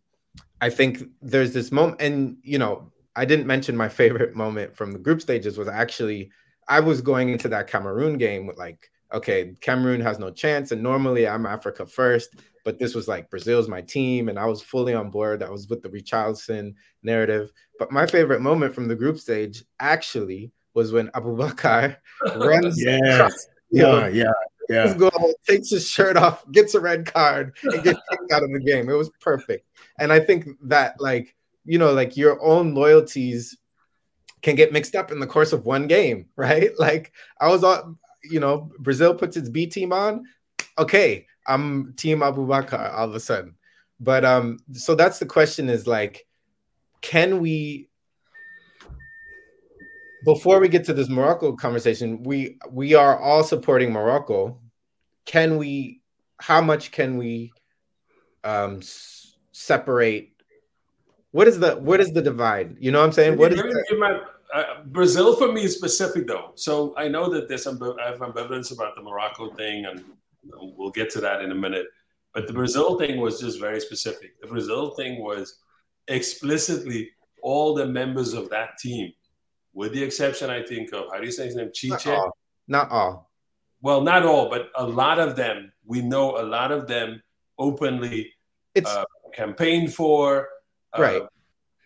I think there's this moment, and you know I didn't mention my (laughs) favorite moment from the group stages was actually I was going into that Cameroon game with like okay, Cameroon has no chance. And normally I'm Africa first, but this was like Brazil's my team, and I was fully on board. I was with the Richarlison narrative. But my favorite moment from the group stage actually was when Aboubakar (laughs) runs Yeah. across the field, Yeah, yeah, yeah. his goal, takes his shirt off, gets a red card, and gets kicked out of the game. It was perfect. And I think that, like, you know, like your own loyalties can get mixed up in the course of one game, (laughs) right? Like, I was on, you know, Brazil puts its B team on. Okay, I'm Team Aboubakar all of a sudden. But um, so that's the question is like, can we before we get to this Morocco conversation, we we are all supporting Morocco. Can we? How much can we um s- separate? What is the what is the divide? You know what I'm saying? What is Let the, give my- uh, Brazil for me is specific though. So I know that there's some I have ambivalence about the Morocco thing, and we'll get to that in a minute. But the Brazil thing was just very specific. The Brazil thing was explicitly all the members of that team, with the exception, I think, of how do you say his name, not all? Not all. Well, not all, but a lot of them. We know a lot of them openly It's uh, campaigned for. Uh, Right.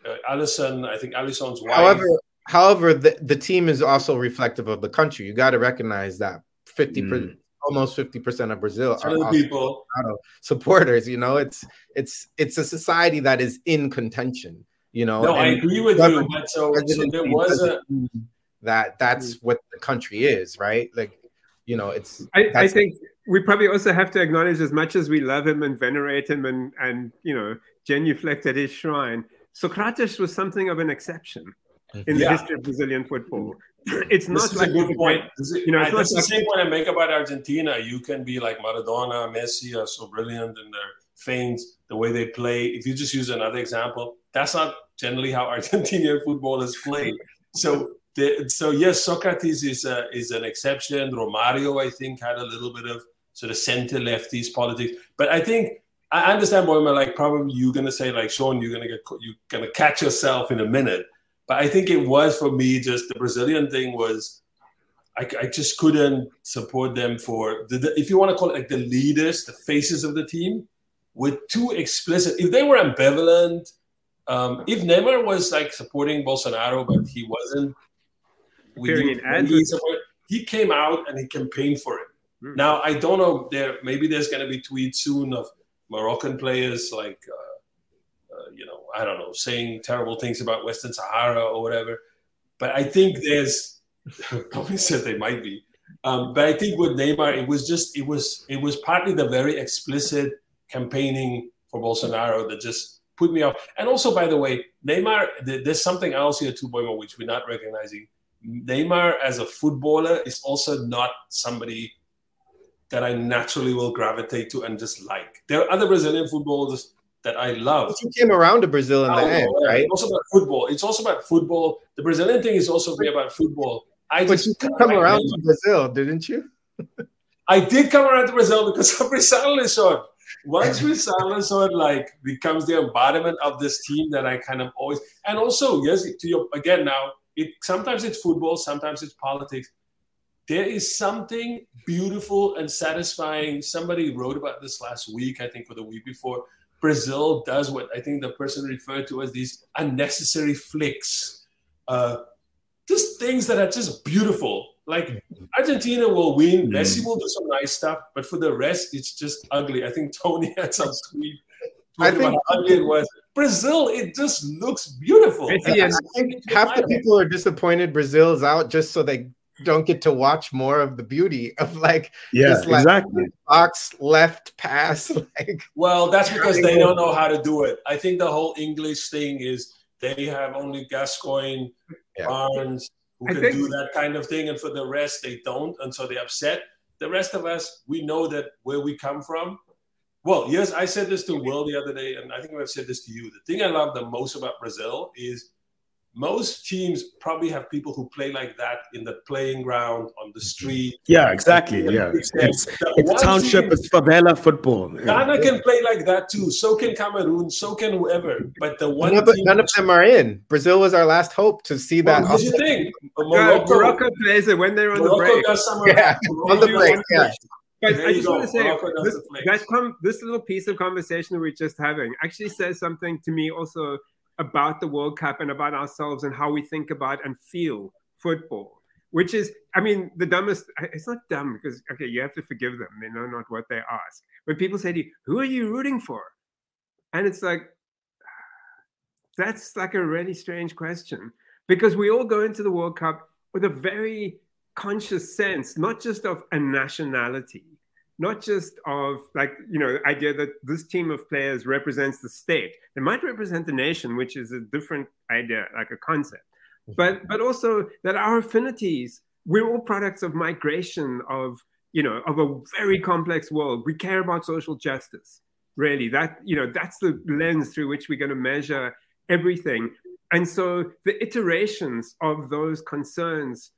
Uh, Alisson, I think Alisson's wife. however, however, the, the team is also reflective of the country. You got to recognize that 50 per, Mm. almost 50 percent of Brazil are other people. Bolsonaro supporters. You know, it's it's it's a society that is in contention. You know, No, I agree with you, but so, so there was a that that's what the country is, right? Like, you know, it's I, I think we probably also have to acknowledge as much as we love him and venerate him and, and you know, genuflect at his shrine, Socrates was something of an exception mm-hmm. in the Yeah. history of Brazilian football. It's This not is like a good he's point. is, you know, I- it's not that's the like- same point I make about Argentina. You can be like Maradona, Messi are so brilliant in their feints, the way they play. If you just use another example, that's not generally how (laughs) Argentinian football is played. So, the, so yes, Socrates is a, is an exception. Romario, I think, had a little bit of sort of center leftist politics, but I think. I understand, Boima. Like, probably you're gonna say, like, Sean, you're gonna get, you're gonna catch yourself in a minute. But I think it was for me just the Brazilian thing was I, I just couldn't support them for the, the- if you want to call it like the leaders, the faces of the team, were too explicit. If they were ambivalent, um, if Neymar was like supporting Bolsonaro, but he wasn't, we Appearing didn't in ads really with- support- he came out and he campaigned for it. Hmm. Now I don't know. There maybe there's going to be tweets soon of Moroccan players like. Uh, uh, you know, I don't know, saying terrible things about Western Sahara or whatever. But I think there's (laughs) probably said they might be. Um, but I think with Neymar, it was just it was it was partly the very explicit campaigning for Bolsonaro that just put me off. And also, by the way, Neymar, there's something else here too, Boima, which we're not recognizing. Neymar as a footballer is also not somebody that I naturally will gravitate to and just like. There are other Brazilian footballers that I love. But you came around to Brazil in the Oh, end, right? It's also about football. It's also about football. The Brazilian thing is also very about football. I But you did come around to Brazil, didn't you? I did come around to Brazil because of Richarlison. Once Richarlison like becomes the embodiment of this team that I kind of always and also yes to your again now it sometimes it's football sometimes it's politics. There is something beautiful and satisfying. Somebody wrote about this last week, I think, or the week before. Brazil does what I think the person referred to as these unnecessary flicks, uh, just things that are just beautiful. Like Argentina will win, Mm. Messi will do some nice stuff, but for the rest, it's just ugly. I think Tony (laughs) had some tweet I talking think- about how ugly it was. Brazil, it just looks beautiful. Messi I think half the people are disappointed Brazil's out just so they don't get to watch more of the beauty of like Yeah, Just like- exactly. box left pass. (laughs) Like Well, that's because they don't know how to do it. I think the whole English thing is they have only Gascoigne, Yeah. Barnes, who I can think- do that kind of thing, and for the rest, they don't, and so they're upset. The rest of us, we know that where we come from. Well, yes, I said this to Will the other day, and I think I've said this to you. The thing I love the most about Brazil is most teams probably have people who play like that in the playing ground on the street. Yeah, exactly. Yeah, it's it's, it's township, team, it's favela football. Ghana yeah. can play like that too. So can Cameroon. So can whoever. But the one none, none of them are in. Brazil was our last hope to see that. Well, you think? Morocco, Morocco plays it when they're on Morocco the break. Does yeah, on the break. Yeah. But I just go. want to say this, that com- this little piece of conversation that we're just having actually says something to me also about the World Cup and about ourselves and how we think about and feel football. Which is, I mean, the dumbest. It's not dumb because okay, you have to forgive them. They know not what they ask. When people say to you, "Who are you rooting for?" and it's like, (sighs) that's like a really strange question because we all go into the World Cup with a very conscious sense, not just of a nationality, not just of like you know the idea that this team of players represents the state. It might represent the nation which is a different idea like a concept. Mm-hmm. but but also that our affinities we're all products of migration of you know of a very complex world. We care about social justice really. That you know that's the lens through which we're going to measure everything. And so the iterations of those concerns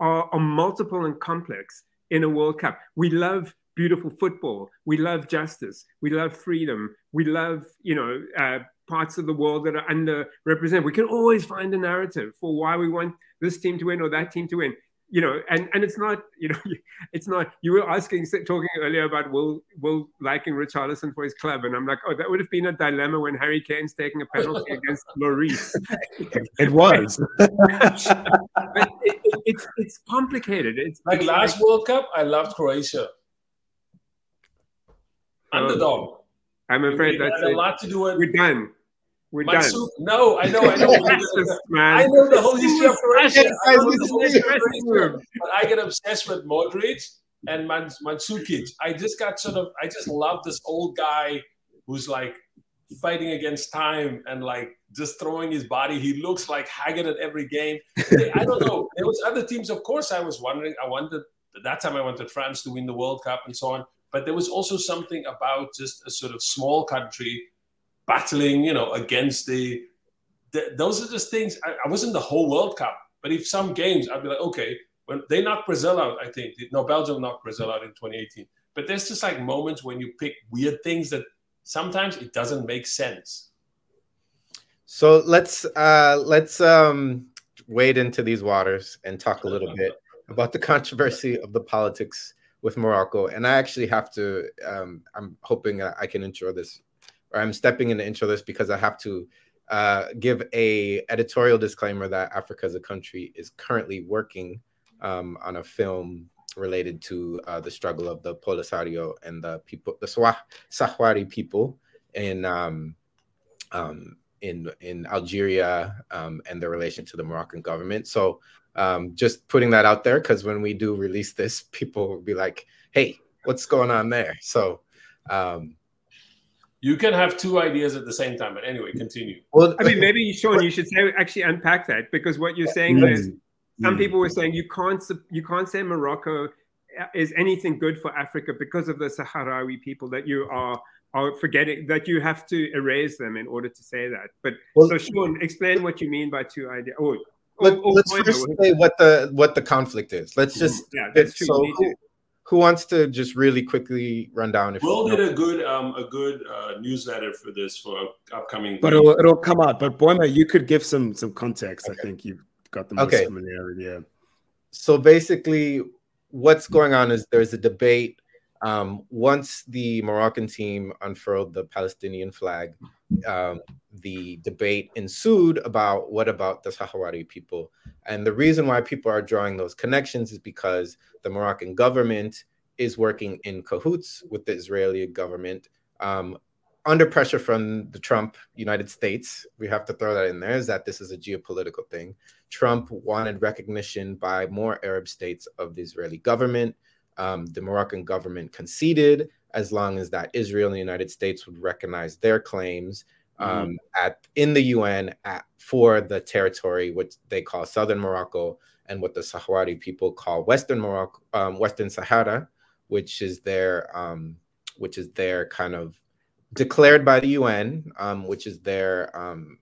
are, are multiple and complex in a world cup. We love beautiful football. We love justice. We love freedom. We love, you know, uh, parts of the world that are underrepresented. We can always find a narrative for why we want this team to win or that team to win. You know, and and it's not, you know, (laughs) it's not. You were asking, talking earlier about Will Will liking Richarlison for his club, and I'm like, oh, that would have been a dilemma when Harry Kane's taking a penalty (laughs) against Lloris. it was. (laughs) but it, it, it's it's complicated. It's like it's last like, World Cup. I loved Croatia underdog. I'm um, afraid that's a lot to do with. We're done. We're done. No, I know, I know. (laughs) I know the whole history of Croatia. (laughs) I, but I get obsessed with Modric and Mans- Mandzukic. I just got sort of, I just love this old guy who's like fighting against time and like just throwing his body. He looks like Haggard at every game. I don't know. There was other teams, of course. I was wondering. I wanted that time. I wanted France to win the World Cup and so on. But there was also something about just a sort of small country battling, you know, against the. the those are just things. I, I was in the whole World Cup, but if some games, I'd be like, okay, when they knocked Brazil out, I think no, Belgium knocked Brazil out in 2018. But there's just like moments when you pick weird things that sometimes it doesn't make sense. So let's uh, let's um, wade into these waters and talk a little bit about the controversy of the politics with Morocco. And I actually have to, um, I'm hoping I can intro this, or I'm stepping in to intro this because I have to uh, give a editorial disclaimer that Africa is a Country is currently working um, on a film related to uh, the struggle of the Polisario and the people, the Swah- Sahrawi people in um, um, in in Algeria um, and their relation to the Moroccan government. So um, just putting that out there because when we do release this, (laughs) people will be like, "Hey, what's going on there?" So. Um, you can have two ideas at the same time, but anyway, continue. Well, I mean, maybe (laughs) Sean, you should say actually unpack that because what you're saying mm-hmm. is some people were saying you can't you can't say Morocco is anything good for Africa because of the Sahrawi people that you are are forgetting that you have to erase them in order to say that. But well, so Sean, explain what you mean by two ideas. Oh, let, us first say what the what the conflict is. Let's just yeah, that's true. So who, who, wants to just really quickly run down? If Will did a good um a good uh, newsletter for this for upcoming. But it'll, it'll, come out. But Boima, you could give some some context. Okay. I think you've got the most okay. familiarity. Yeah. So basically, what's going on is there's a debate. Um, once the Moroccan team unfurled the Palestinian flag, um, the debate ensued about what about the Sahrawi people. And the reason why people are drawing those connections is because the Moroccan government is working in cahoots with the Israeli government um, under pressure from the Trump United States. We have to throw that in there is that this is a geopolitical thing. Trump wanted recognition by more Arab states of the Israeli government. Um, the Moroccan government conceded as long as that Israel and the United States would recognize their claims um, mm. at in the UN at, for the territory which they call Southern Morocco and what the Sahrawi people call Western Morocco, um, Western Sahara, which is their um, which is their kind of declared by the UN, um, which is their um,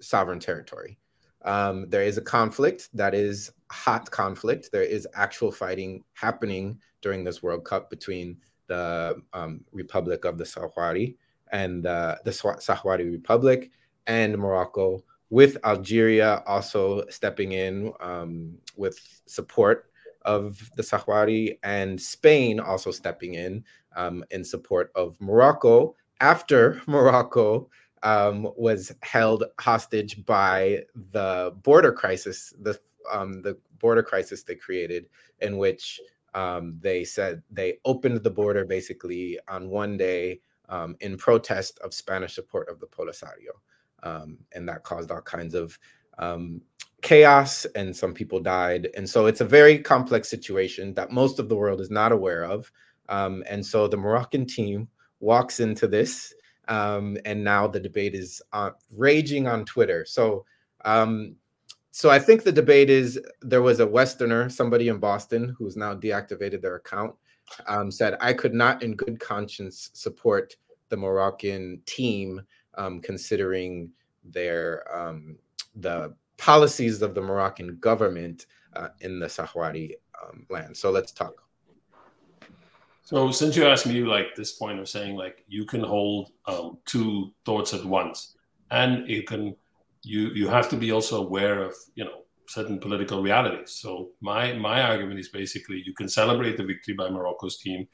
sovereign territory. Um, there is a conflict that is hot conflict. There is actual fighting happening during this World Cup between the um, Republic of the Sahrawi and uh, the Sahrawi Republic and Morocco, with Algeria also stepping in um, with support of the Sahrawi, and Spain also stepping in um, in support of Morocco after (laughs) Morocco um, was held hostage by the border crisis, the um, the border crisis they created, in which um, they said they opened the border basically on one day um, in protest of Spanish support of the Polisario, um, and that caused all kinds of um, chaos, and some people died, and so it's a very complex situation that most of the world is not aware of, and so the Moroccan team walks into this um, and now the debate is uh, raging on Twitter. So, um, so I think the debate is there was a Westerner, somebody in Boston, who's now deactivated their account, um, said I could not, in good conscience, support the Moroccan team, um, considering their um, the policies of the Moroccan government uh, in the Sahrawi um, land. So let's talk. So since you asked me like this point of saying like you can hold um, two thoughts at once, and you can you you have to be also aware of you know certain political realities. So my my argument is basically you can celebrate the victory by Morocco's team,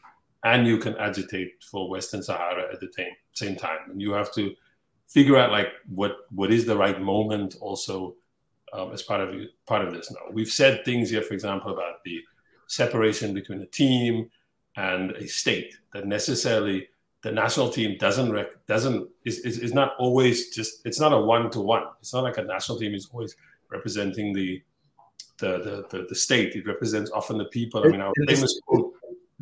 and you can agitate for Western Sahara at the same same time, and you have to figure out like what what is the right moment also um, as part of part of this. Now we've said things here, for example, about the separation between a team and a state that necessarily the national team doesn't rec- doesn't is, is, is not always just it's not a one to one it's not like a national team is always representing the the the, the, the state it represents often the people i mean our famous quote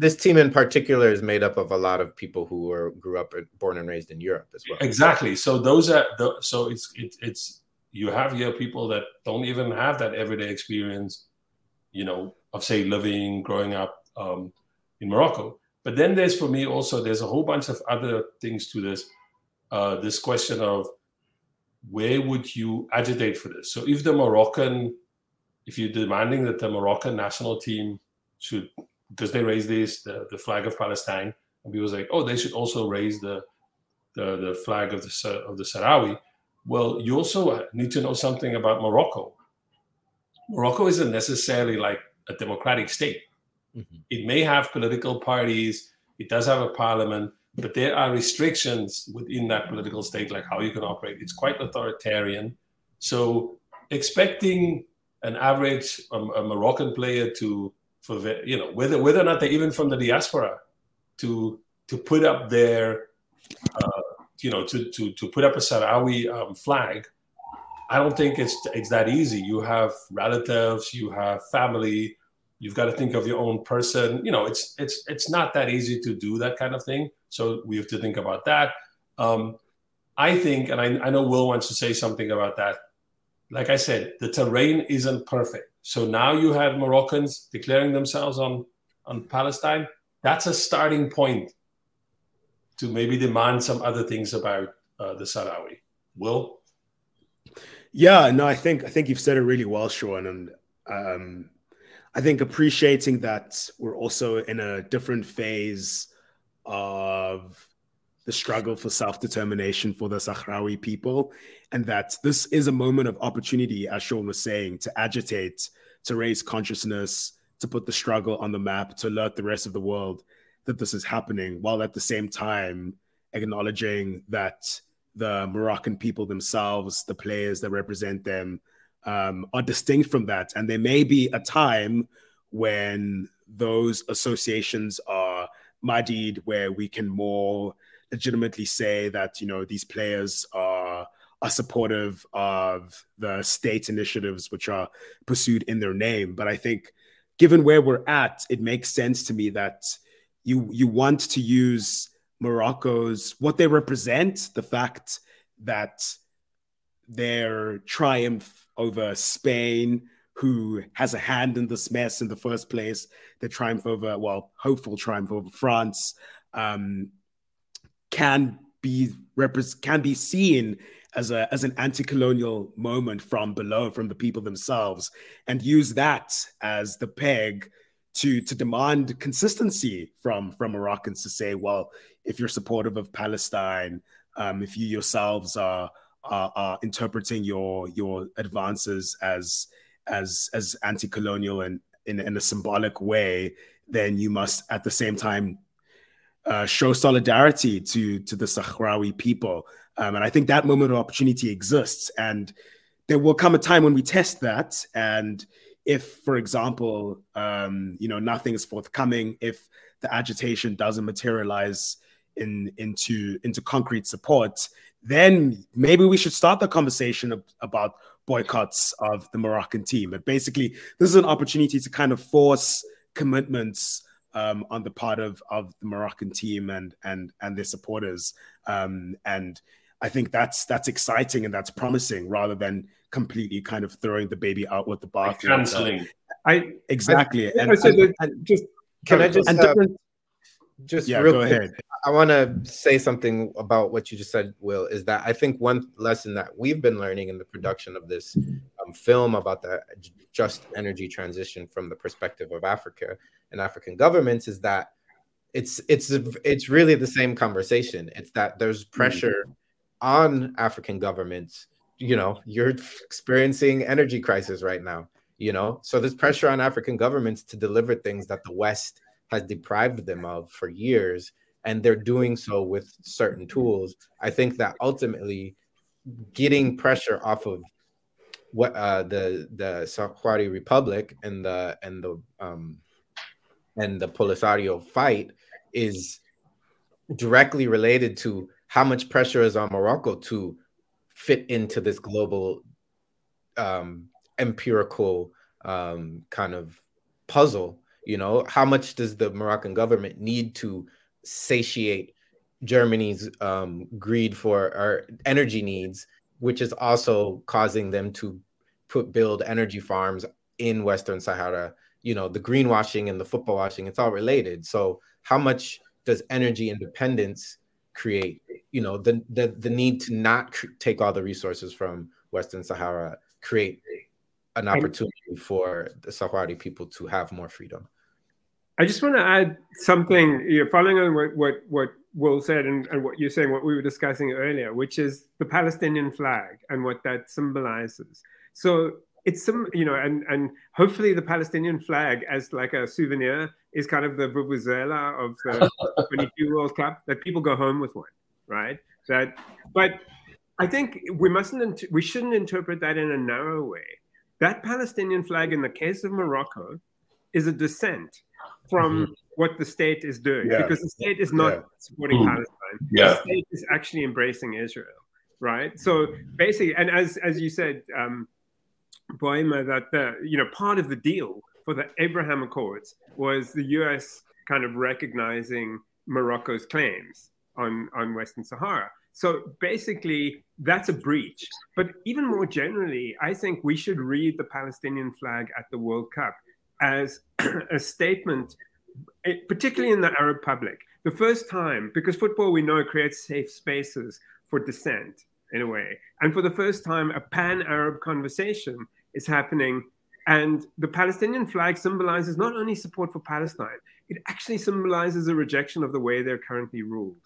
this team in particular is made up of a lot of people who were grew up born and raised in Europe as well. Exactly. So those are the, so it's it, it's you have here people that don't even have that everyday experience, you know, of say living, growing up, um, in Morocco. But then there's for me also there's a whole bunch of other things to this. Uh, this question of where would you agitate for this? So if the Moroccan, if you're demanding that the Moroccan national team should, because they raise this the, the flag of Palestine, and people say, oh, they should also raise the the, the flag of the of the Sahrawi. Well, you also need to know something about Morocco. Morocco isn't necessarily like a democratic state. Mm-hmm. It may have political parties, it does have a parliament, but there are restrictions within that political state, like how you can operate. It's quite authoritarian. So expecting an average um, a Moroccan player to, for you know, whether whether or not they're even from the diaspora, to to put up their, uh, you know, to to to put up a Sahrawi um, flag, I don't think it's it's that easy. You have relatives, you have family, you've got to think of your own person you know it's it's it's not that easy to do that kind of thing so we have to think about that. Um, i think and I, I know will wants to say something about that. Like i said the terrain isn't perfect. So now you have moroccans declaring themselves on on palestine. That's a starting point to maybe demand some other things about uh, the sahrawi. Will? Yeah no i think i think you've said it really well sean and um I think appreciating that we're also in a different phase of the struggle for self determination for the Sahrawi people, and that this is a moment of opportunity, as Sean was saying, to agitate, to raise consciousness, to put the struggle on the map, to alert the rest of the world that this is happening, while at the same time acknowledging that the Moroccan people themselves, the players that represent them, um, are distinct from that. And there may be a time when those associations are muddied, where we can more legitimately say that you know these players are are supportive of the state initiatives which are pursued in their name. But I think, given where we're at, it makes sense to me that you you want to use Morocco's what they represent, the fact that their triumph over Spain, who has a hand in this mess in the first place, the triumph over, well, hopeful triumph over France, um, can be can be seen as a as an anti-colonial moment from below, from the people themselves, and use that as the peg to to demand consistency from from Moroccans to say, well, if you're supportive of Palestine, um, if you yourselves are, are, are interpreting your your advances as as as anti-colonial and in, in a symbolic way, then you must at the same time uh, show solidarity to to the Sahrawi people. Um, and I think that moment of opportunity exists, and there will come a time when we test that. And if, for example, um, you know, nothing is forthcoming, if the agitation doesn't materialize in into into concrete support, then maybe we should start the conversation about boycotts of the Moroccan team. But basically, this is an opportunity to kind of force commitments um, on the part of of the Moroccan team and and and their supporters. Um, and I think that's that's exciting and that's promising, rather than completely kind of throwing the baby out with the bath. Canceling. I exactly. I, and, I said and- and- just Can I just and uh, different- just yeah, real go quick, ahead. I want to say something about what you just said, Will. Is that I think one lesson that we've been learning in the production of this um, film about the just energy transition from the perspective of Africa and African governments is that it's it's it's really the same conversation. It's that there's pressure on African governments. You know, you're experiencing energy crisis right now. You know, so there's pressure on African governments to deliver things that the West has deprived them of for years and they're doing so with certain tools. I think that ultimately getting pressure off of what uh the the Sahrawi republic and the and the um and the polisario fight is directly related to how much pressure is on morocco to fit into this global um empirical um kind of puzzle you know, how much does the Moroccan government need to satiate Germany's um, greed for our energy needs, which is also causing them to put build energy farms in Western Sahara? You know, the greenwashing and the football washing, it's all related. So, how much does energy independence create? You know, the the, the need to not cr- take all the resources from Western Sahara create an opportunity for the Sahrawi people to have more freedom. I just want to add something, you know, following on what, what, what Will said and, and what you're saying, what we were discussing earlier, which is the Palestinian flag and what that symbolizes. So it's some, you know, and, and hopefully the Palestinian flag as like a souvenir is kind of the vuvuzela of the (laughs) 22 World Cup that people go home with one, right? That, but I think we mustn't, we shouldn't interpret that in a narrow way. That Palestinian flag, in the case of Morocco, is a dissent from mm-hmm. what the state is doing Yeah. because the state is not Yeah. supporting Mm. Palestine. Yeah. The state is actually embracing Israel, right? So basically, and as as you said, um, Boima, that the you know part of the deal for the Abraham Accords was the U.S. kind of recognizing Morocco's claims on on Western Sahara. So basically, that's a breach. But even more generally, I think we should read the Palestinian flag at the World Cup as (clears throat) a statement, eh, particularly in the Arab public. The first time, because football we know creates safe spaces for dissent in a way. And for the first time, a pan Arab conversation is happening. And the Palestinian flag symbolizes not only support for Palestine, it actually symbolizes a rejection of the way they're currently ruled.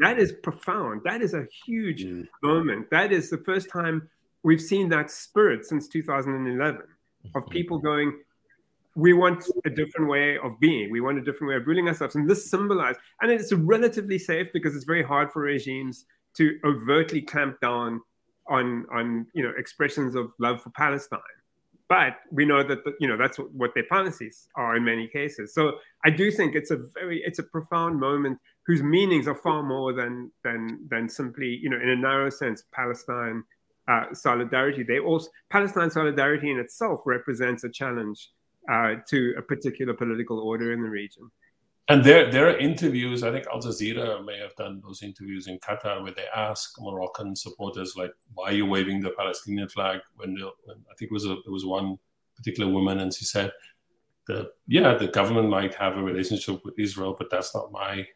That is profound. That is a huge Mm. moment. That is the first time we've seen that spirit since 2011 of people going, we want a different way of being. We want a different way of ruling ourselves. And this symbolized, and it's relatively safe because it's very hard for regimes to overtly clamp down on, on you know, expressions of love for Palestine. But we know that the, you know that's what, their policies are in many cases. So I do think it's a very it's a profound moment whose meanings are far more than than than simply you know in a narrow sense Palestine uh, solidarity. They also Palestine solidarity in itself represents a challenge uh, to a particular political order in the region. And there, there are interviews. I think Al Jazeera may have done those interviews in Qatar where they ask Moroccan supporters, like, "Why are you waving the Palestinian flag?" When, when I think it was a, it was one particular woman, and she said, "The yeah, the government might have a relationship with Israel, but that's not my,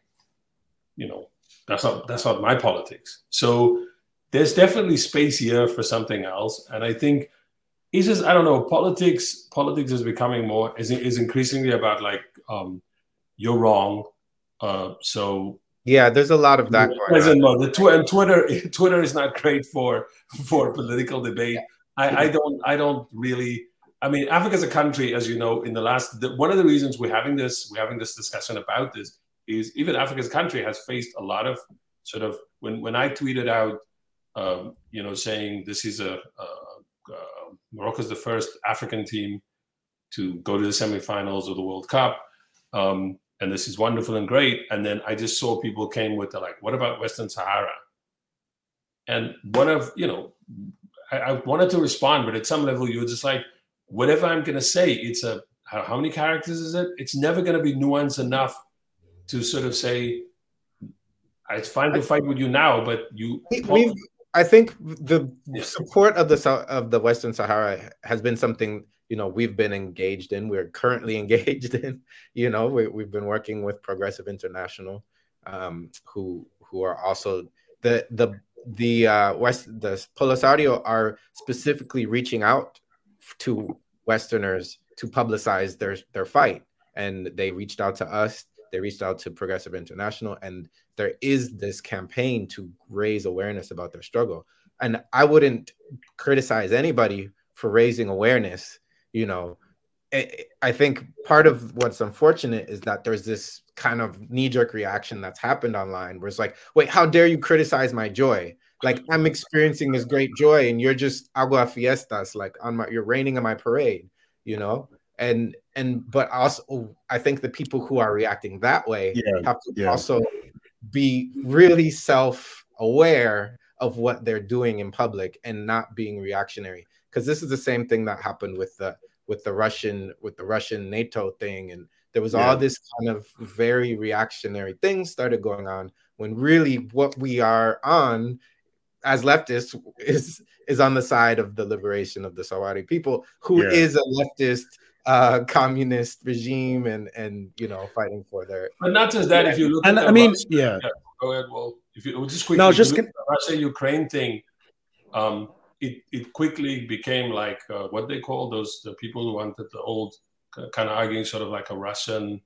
you know, that's not that's not my politics." So there's definitely space here for something else. And I think it's just I don't know. Politics politics is becoming more is is increasingly about like um, you're wrong. Uh, so yeah, there's a lot of that. Going on. The tw- and Twitter (laughs) Twitter is not great for for political debate. I, I don't I don't really. I mean, Africa is a Country, as you know, in the last the, one of the reasons we're having this we're having this discussion about this is even Africa is a Country has faced a lot of sort of when when I tweeted out, um, you know, saying this is a, a, a Morocco is the first African team to go to the semifinals of the World Cup. Um, and this is wonderful and great. And then I just saw people came with the like, what about Western Sahara? And one of, you know, I, I wanted to respond, but at some level you were just like, whatever I'm going to say, it's a, how, how many characters is it? It's never going to be nuanced enough to sort of say, it's fine to fight with you now, but you. We've, I think the support of the of the Western Sahara has been something you know we've been engaged in. We're currently (laughs) engaged in. You know, we, have been working with Progressive International, um, who who are also the the the uh, West the Polisario are specifically reaching out to Westerners to publicize their their fight, and they reached out to us. They reached out to Progressive International, and there is this campaign to raise awareness about their struggle. And I wouldn't criticize anybody for raising awareness. You know, I think part of what's unfortunate is that there's this kind of knee jerk reaction that's happened online where it's like, wait, how dare you criticize my joy? Like I'm experiencing this great joy and you're just agua fiestas, like on my, you're raining on my parade, you know? And, and, but also I think the people who are reacting that way yeah, have to yeah. also be really self aware of what they're doing in public and not being reactionary because this is the same thing that happened with the with the Russian with the Russian NATO thing and there was yeah. all this kind of very reactionary things started going on when really what we are on as leftists is is on the side of the liberation of the Sahrawi people who yeah. is a leftist uh, communist regime and and you know fighting for their. But not just that. If you look, and at I mean, Russia, yeah. yeah. Go ahead. Well, if you just quickly, no, just can... Russia Ukraine thing. Um, it, it quickly became like uh, what they call those the people who wanted the old kind of arguing sort of like a Russian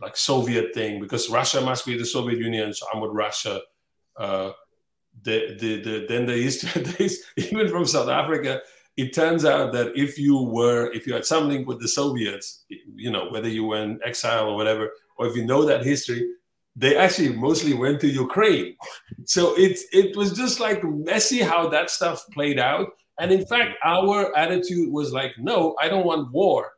like Soviet thing because Russia must be the Soviet Union, so I'm with Russia. Uh, the, the, the, then the Eastern days, even from South Africa, it turns out that if you were, if you had some link with the Soviets, you know, whether you were in exile or whatever, or if you know that history, they actually mostly went to Ukraine. So it, it was just like messy how that stuff played out. And in fact, our attitude was like, no, I don't want war.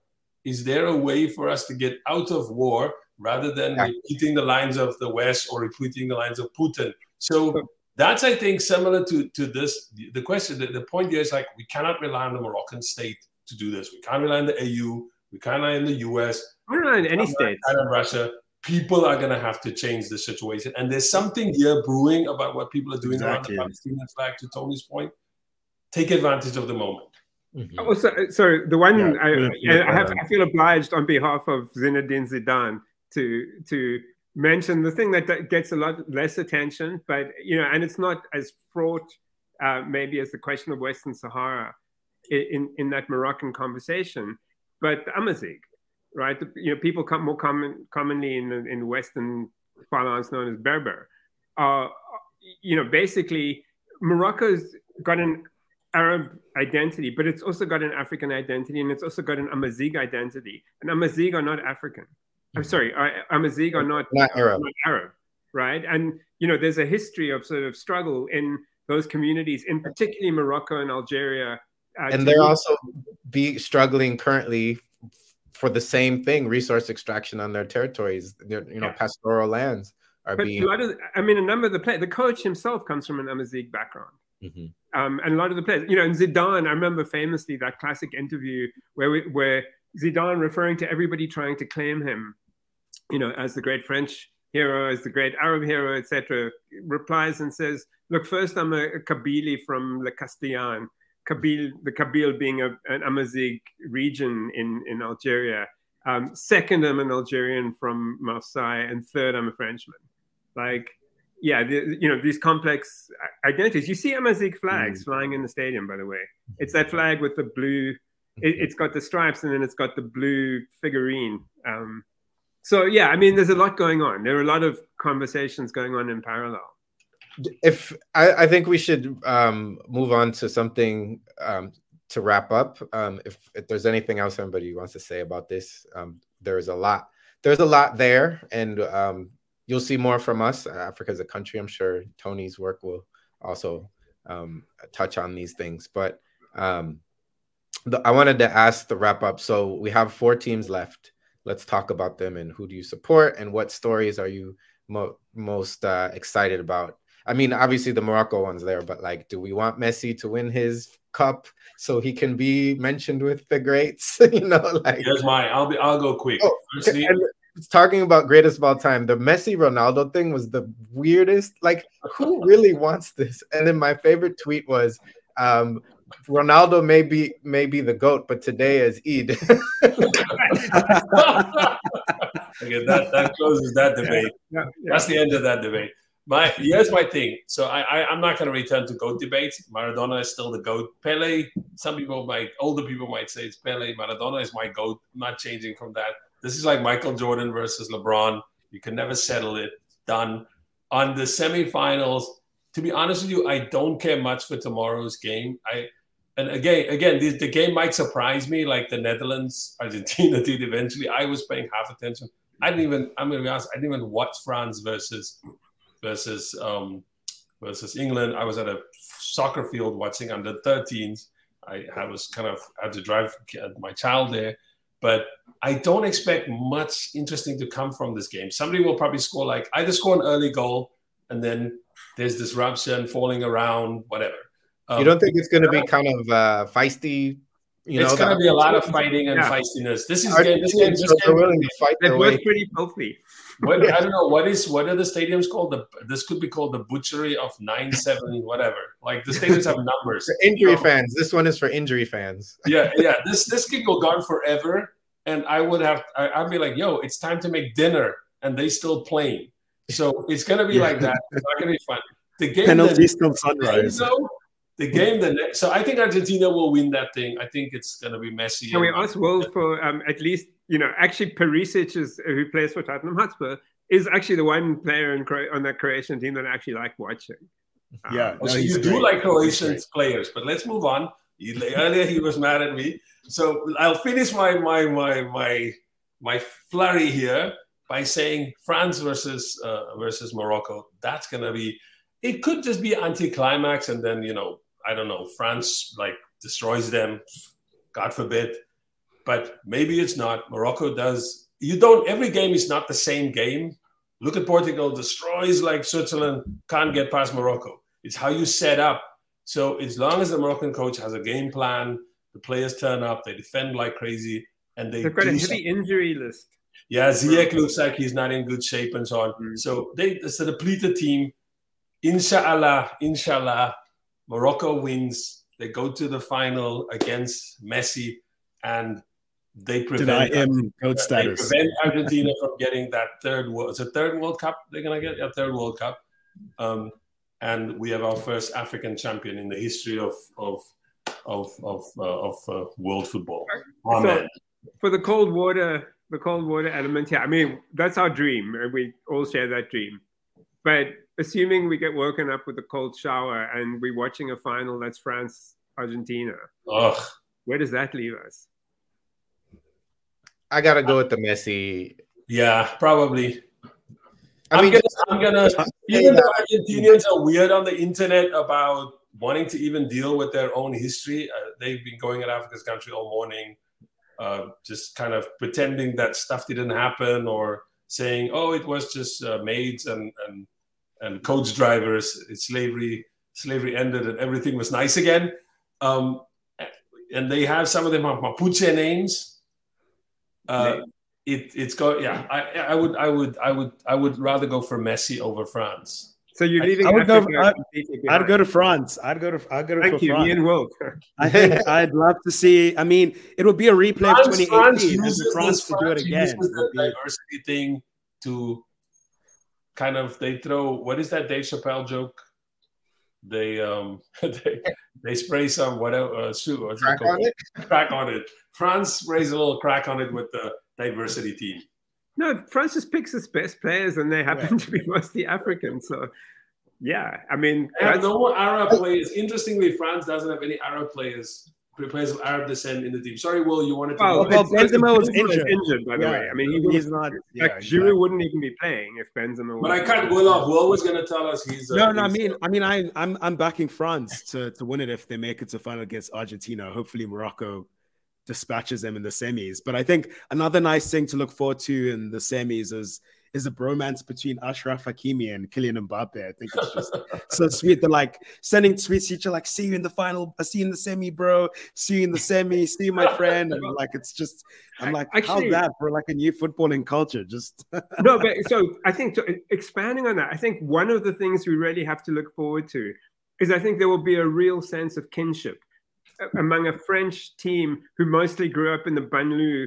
Is there a way for us to get out of war rather than yeah. repeating the lines of the West or repeating the lines of Putin? So that's I think similar to to this. The question, the, the point here is like we cannot rely on the Moroccan state to do this. We can't rely on the AU. We can't rely on the US. We rely on any state. On Russia. People are going to have to change the situation, and there's something here brewing about what people are doing exactly. around the Palestinian flag. To Tony's point, take advantage of the moment. Mm-hmm. Oh, so, so the one yeah, I, yeah, I, have, I feel obliged on behalf of Zinedine Zidane to to mention the thing that gets a lot less attention, but you know, and it's not as fraught uh, maybe as the question of Western Sahara in in that Moroccan conversation, but Amazigh, right? You know, people come more common commonly in the in Western parlance known as Berber. Uh, you know, basically, Morocco's got an Arab identity, but it's also got an African identity, and it's also got an Amazigh identity. And Amazigh are not African. I'm sorry, I, Amazigh are not, not Arab. not Arab, right? And you know, there's a history of sort of struggle in those communities, in particularly Morocco and Algeria. Uh, and they're also be struggling currently for the same thing: resource extraction on their territories. Their, you know, yeah. pastoral lands are but being. A lot of, I mean, a number of the players, the coach himself comes from an Amazigh background. Mm-hmm. Um, and a lot of the players, you know, in Zidane, I remember famously that classic interview where we, where Zidane referring to everybody trying to claim him you know, as the great French hero, as the great Arab hero, etc., replies and says, "Look, first I'm a, a Kabyle from Le Castellan, Kabyle, the Kabyle being a, an Amazigh region in in Algeria. Um, second, I'm an Algerian from Marseille, and third, I'm a Frenchman. Like, yeah, the, you know these complex identities. You see Amazigh flags Mm. flying in the stadium, by the way. It's that flag with the blue. It, it's got the stripes and then it's got the blue figurine. Um, so yeah, I mean, there's a lot going on. There are a lot of conversations going on in parallel. if I, I think we should um, move on to something um, to wrap up. Um, if, if there's anything else anybody wants to say about this, um, there's a lot. There's a lot there, and um, you'll see more from us. Africa is a country. I'm sure Tony's work will also um, touch on these things. But um, the, I wanted to ask the wrap up. So we have four teams left. Let's talk about them and who do you support and what stories are you mo- most uh, excited about I mean, obviously the Morocco one's there, but like, do we want Messi to win his cup so he can be mentioned with the greats? (laughs) you know, like Here's mine. I'll be. I'll go quick. Oh, Firstly, talking about greatest of all time, the Messi Ronaldo thing was the weirdest. Like, who really (laughs) wants this? And then my favorite tweet was, um, Ronaldo may be may be the goat, but today is Eid. (laughs) (laughs) okay, that that closes that debate. Yeah, That's the end of that debate. My here's my thing. So I, I I'm not going to return to goat debates. Maradona is still the goat. Pele. Some people might, older people might say it's Pele. Maradona is my goat. I'm not changing from that. This is like Michael Jordan versus LeBron. You can never settle it. Done. On the semifinals, to be honest with you, I don't care much for tomorrow's game. I and again, again, the, the game might surprise me, like the Netherlands, Argentina (laughs) did eventually. I was paying half attention. I didn't even. I'm gonna be honest. I didn't even watch France versus versus um, versus England. I was at a soccer field watching under 13s. I, I was kind of had to drive my child there, but I don't expect much interesting to come from this game. Somebody will probably score like either score an early goal and then there's disruption, falling around, whatever. Um, you don't think it's going to be kind of uh, feisty? You it's going to be a lot of fighting and Yeah. feistiness. This is game. This game. Argentinians This are game willing to fight It their was pretty filthy. what, I don't know what is what are the stadiums called? The this could be called the butchery of nine seven whatever. Like the stadiums have numbers. For injury You fans, this one is for injury fans. (laughs) yeah, yeah. This this could go on forever, and I would have. I, I'd be like, "Yo, it's time to make dinner," and they still playing. So it's gonna be Yeah. like that. It's not gonna be fun. The game, Penalties till sunrise. though, the game, the next. So I think Argentina will win that thing. I think it's gonna be messy. Can we and- ask Will for um, at least, you know, actually Perisic is who plays for Tottenham Hotspur is actually the one player in on that Croatian team that I actually like watching. Um, Yeah. Oh, No, so he's you do like He's Croatian players, but let's move on. He- earlier he was mad at me, so I'll finish my my my my my flurry here by saying France versus uh, versus Morocco. That's gonna be. It could just be anticlimax, and then you know I don't know. France like destroys them, God forbid. But maybe it's not. Morocco does. You don't. Every game is not the same game. Look at Portugal destroys like Switzerland, can't get past Morocco. It's how you set up. So as long as the Moroccan coach has a game plan, the players turn up, they defend like crazy, and they They've got a heavy injury list. yeah, Ziyech looks like he's not in good shape and so on. Mm. So they it's a depleted team. Inshallah, inshallah, Morocco wins. They go to the final against Messi, and they Deny prevent him goat they prevent Argentina from getting that third world. It's a third World Cup. They're gonna get a third World Cup, um, and we have our first African champion in the history of of of of, uh, of uh, world football. Amen. For the cold water, the cold water element here, I mean, that's our dream. and We all share that dream. But assuming we get woken up with a cold shower and we're watching a final that's France Argentina, Ugh. where does that leave us? I gotta go with the Messi. Yeah, probably. I I'm mean, gonna, I'm gonna. Even though Argentinians are weird on the internet about wanting to even deal with their own history, uh, they've been going at Africa's country all morning, uh, just kind of pretending that stuff didn't happen or saying, "Oh, it was just uh, maids and and and coach drivers. It's slavery. Slavery ended and everything was nice again." Um, and they have some of them have Mapuche names. Uh, it, it's go yeah I, I would I would I would I would rather go for Messi over France. So you're leaving I would go- Africa I- completely I'd go to France. I'd go to. I'd go to Thank for you, France. Ian Will. I think (laughs) I'd love to see. I mean, it would be a replay of 2018 and uses for France to do it France again. uses the diversity thing to kind of they throw what is that Dave Chappelle joke? They um (laughs) they they spray some whatever uh, su- what's it Crack called? on it. crack on it. France sprays a little crack on it with the diversity team. No, France just picks its best players, and they happen to be mostly African. So, yeah, I mean, They have that's- no more Arab players. Interestingly, France doesn't have any Arab players, players of Arab descent in the team. Sorry, Will, you wanted to. well, go? Well, it's- it's- Benzema was (laughs) injured. injured, by the Yeah, way. I mean, he would he's not. Yeah, like exactly. Giroud wouldn't even be playing if Benzema. but I was- cut Will off. Will was going to tell us he's. uh, No, no, I mean, I mean, I, I'm I'm backing France to to win it if they make it to final against Argentina. Hopefully, Morocco dispatches them in the semis. But I think another nice thing to look forward to in the semis is is the bromance between Achraf Hakimi and Kylian Mbappe. I think it's just so sweet. They're like sending tweets to each other, like, "See you in the final. I see you in the semi, bro. See you in the semi. See you, my friend." And like, it's just, I'm like, Actually- how's that for like a new footballing culture? Just no, but so I think to, uh, expanding on that, I think one of the things we really have to look forward to is I think there will be a real sense of kinship uh, among a French team who mostly grew up in the banlieue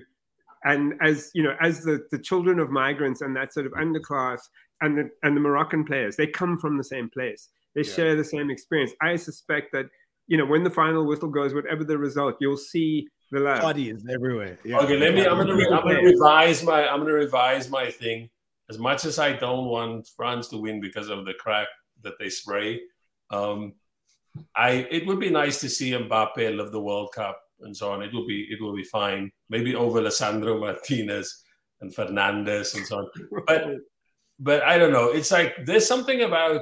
and as you know, as the, the children of migrants and that sort of underclass and the and the Moroccan players, they come from the same place. They Yeah. share the same experience. I suspect that, you know, when the final whistle goes, whatever the result, you'll see the love. parties everywhere. Yeah. Okay, let me. I'm gonna. Re, I'm gonna revise my. I'm gonna revise my thing. As much as I don't want France to win because of the crack that they spray, um, I it would be nice to see Mbappe live the World Cup and so on. It will be. It will be fine. Maybe over Lisandro Martinez and Fernandez and so on. But but I don't know. It's like there's something about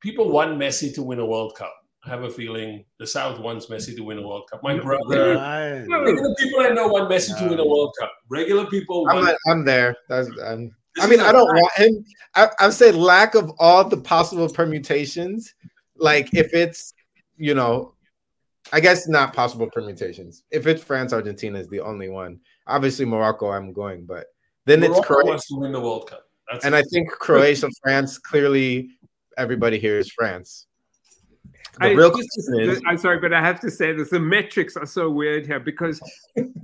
people want Messi to win a World Cup. I have a feeling the South wants Messi to win a World Cup. My brother. Right. Regular people I know want Messi to win a World Cup. Regular people I'm, want. I'm there. That's, I'm, I mean, is I a don't fact. want him. I, I'm saying lack of all the possible permutations. Like if it's, you know, I guess not possible permutations. If it's France, Argentina is the only one. Obviously Morocco, I'm going, but then it's Croatia, wants to win the World Cup. That's and I think Croatia, France. Clearly, everybody here is France. The I, real just- question is, I'm sorry, but I have to say this: the metrics are so weird here because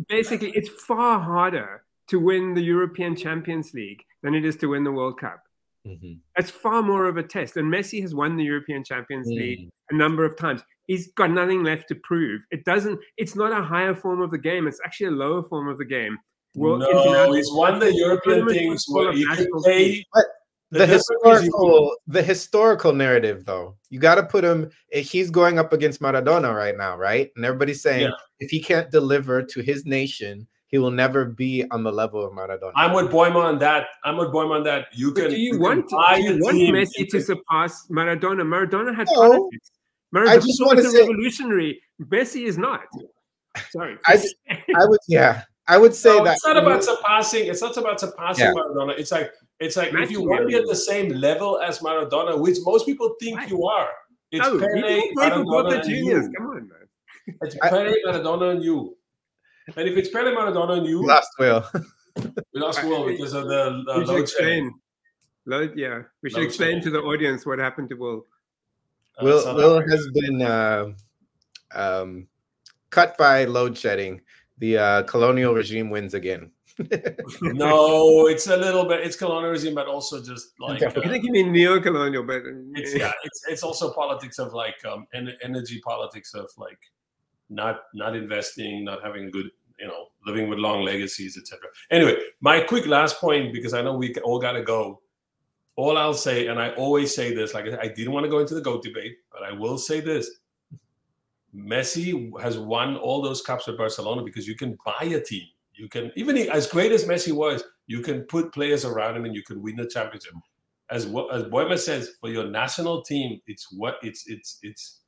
basically it's far harder to win the European Champions League than it is to win the World Cup. Mhm. It's far more of a test. And Messi has won the European Champions Mm. League a number of times. He's got nothing left to prove. It doesn't. It's not a higher form of the game. It's actually a lower form of the game. World- no, international- he's won the European tournament things football where of you can play. teams. the, The difference is you- historical the historical narrative though you got to put him eh, he's going up against maradona right now right and everybody's saying Yeah. if he can't deliver to his nation he will never be on the level of maradona I'm with Boima on that. I'm with Boima on that. You But can. do you can want buy do you want. Messi to surpass Maradona? Maradona had No. politics. Maradona just wanna say- revolutionary. Messi is not. Sorry. (laughs) I, I would yeah i would say No, that it's not about surpassing. It's not about surpassing Yeah. Maradona. It's like it's like if you want to be at the same level as Maradona, which most people think Right. you are. It's no, Pele, you don't play for Boca Maradona, and Juniors. you. Come on, man. It's I- Pele, Maradona, and you. And if it's Pele, Maradona, and you, last will we lost Will because of the uh, we load shedding. explain. Load, yeah, we should Load explain shedding. to the audience what happened to Will. Uh, will South will has been uh, um cut by load shedding the uh colonial regime wins again (laughs) No, it's a little bit. It's colonialism, but also just like I uh, think you mean neo-colonial, but it's yeah, it's it's also politics of like um en- energy politics of like not not investing, not having good you know living with long legacies, etc. Anyway, my quick last point because I know we all got to go. All I'll say, and I always say this, like I didn't want to go into the goat debate, but I will say this: Messi has won all those cups with Barcelona because you can buy a team. You can even as great as Messi was, you can put players around him and you can win the championship. As as Boima says, for your national team, it's what it's it's it's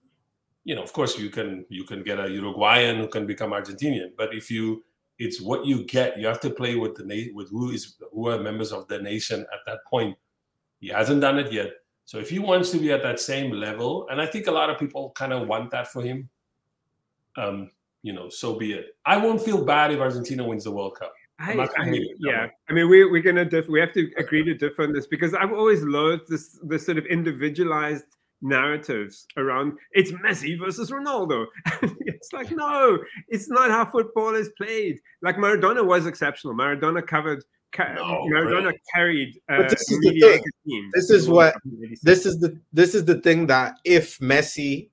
you know, of course you can you can get a Uruguayan who can become Argentinian, but if you it's what you get. You have to play with the with who is who are members of the nation at that point. He hasn't done it yet. So if he wants to be at that same level, and I think a lot of people kind of want that for him, um, you know, so be it. I won't feel bad if Argentina wins the World Cup. I, I'm not gonna I- yeah, I mean, we, we're gonna diff- we have to agree to differ on this because I've always loathed this this sort of individualized narratives around it's Messi versus Ronaldo. (laughs) it's like no, it's not how football is played. Like Maradona was exceptional. Maradona covered ca- No, Maradona really. carried uh, But this is the thing. team. This is what- Cup in 86. this is the this is the thing that if Messi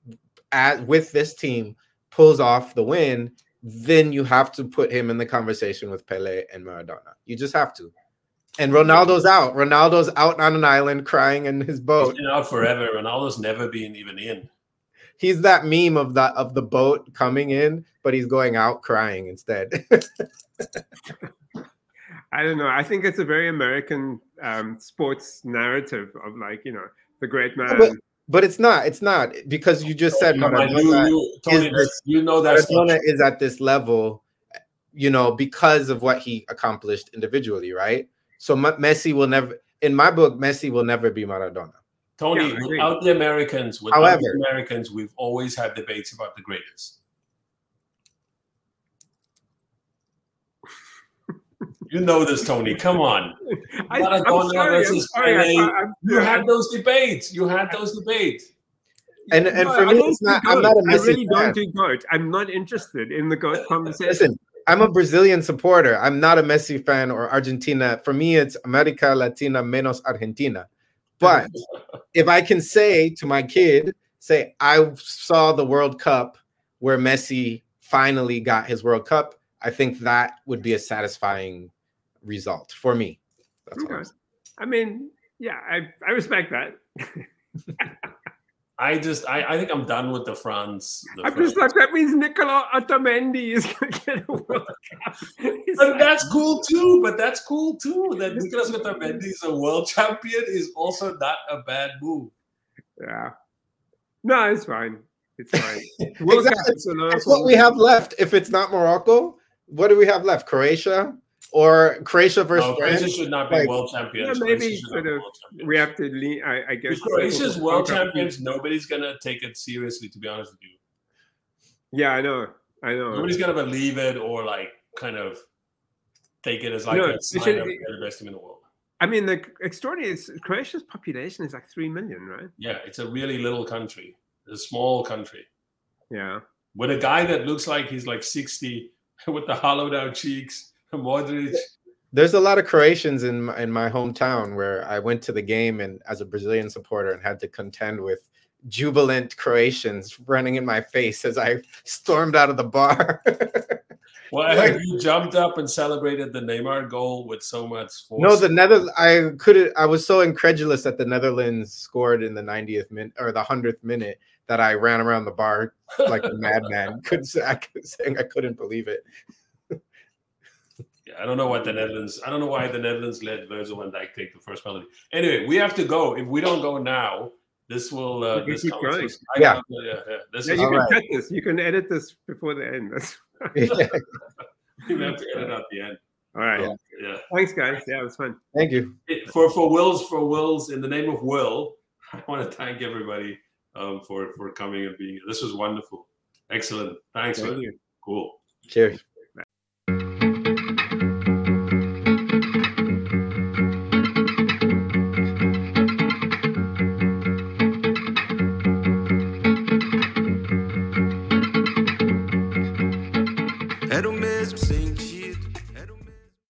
at with this team pulls off the win, then you have to put him in the conversation with Pele and Maradona. You just have to. And Ronaldo's out. Ronaldo's out on an island crying in his He's boat. been out forever. Ronaldo's never been even in. He's that meme of that of the boat coming in, but he's going out crying instead. (laughs) I don't know. I think it's a very American um, sports narrative of like you know the great man. but- but it's not. It's not because you just said Come you, Maradona, you, Tony, is this- you know that's not Maradona is at this level, you know, because of what he accomplished individually, right? So M- Messi will never, in my book, Messi will never be Maradona. Tony, Yeah, without the Americans, without However- the Americans, we've always had debates about the greatest. You know this, Tony. Come on. I, I'm sorry. I'm sorry. I, Pele. I, I'm, You had those debates. You had those debates. And and No, for me, it's not. I'm not a goat. I really fan. don't do goat. I'm not interested in the goat conversation. Listen, I'm a Brazilian supporter. I'm not a Messi fan or Argentina. For me, it's America Latina menos Argentina. But (laughs) if I can say to my kid, say, I saw the World Cup where Messi finally got his World Cup, I think that would be a satisfying result for me. That's all I'm Okay. saying. I mean, yeah, I, I respect that. (laughs) I just, I, I think I'm done with the France. The I'm France. just like that means Nicola Otamendi is going to get a World Cup. It's But like- that's cool too. But that's cool too. That Nicolas Otamendi is a world champion is also not a bad move. yeah. No, it's fine. It's fine. (laughs) World Cup Exactly. is That's what we have left. If it's not Morocco, what do we have left? Croatia or Croatia versus No, France? Croatia should not be like- world champions. Yeah, maybe should not sort of world. We have to lean, I, I guess. If Croatia's world World champions, nobody's gonna take it seriously. To be honest with you, Yeah, I know. I know. nobody's gonna believe it or like kind of take it as like No, a it sign should- of the best team in the world. I mean, the extraordinary is Croatia's population is like three million, right? Yeah, it's a really little country, it's a small country Yeah. with a guy that looks like he's like sixty (laughs) with the hollowed out cheeks, (laughs) Modric. There's a lot of Croatians in my, in my hometown where I went to the game and as a Brazilian supporter and had to contend with jubilant Croatians running in my face as I stormed out of the bar. (laughs) Well, heard you jumped up and celebrated the Neymar goal with so much force. no, the Nether I couldn't I was so incredulous that the Netherlands scored in the 90th minute or the 100th minute that I ran around the bar like a (laughs) madman. Couldn't say I could saying I couldn't believe it. Yeah, I don't know what the Netherlands. I don't know why the Netherlands let Virgil van Dijk take the first penalty. Anyway, we have to go. If we don't go now, this will. Uh, this keep conversation- Yeah. gotta- yeah, yeah. This Yeah, is. you can Alright. cut this. You can edit this before the end. That's (laughs) we (laughs) have to edit out the end. all right. Yeah. Yeah. Thanks, guys. Yeah, it was fun. Thank you. It- for for Will's for Will's in the name of Will, (laughs) I want to thank everybody um, for for coming and being. here. This was wonderful. Excellent. Thanks. Thank Will. you. Cool. Cheers.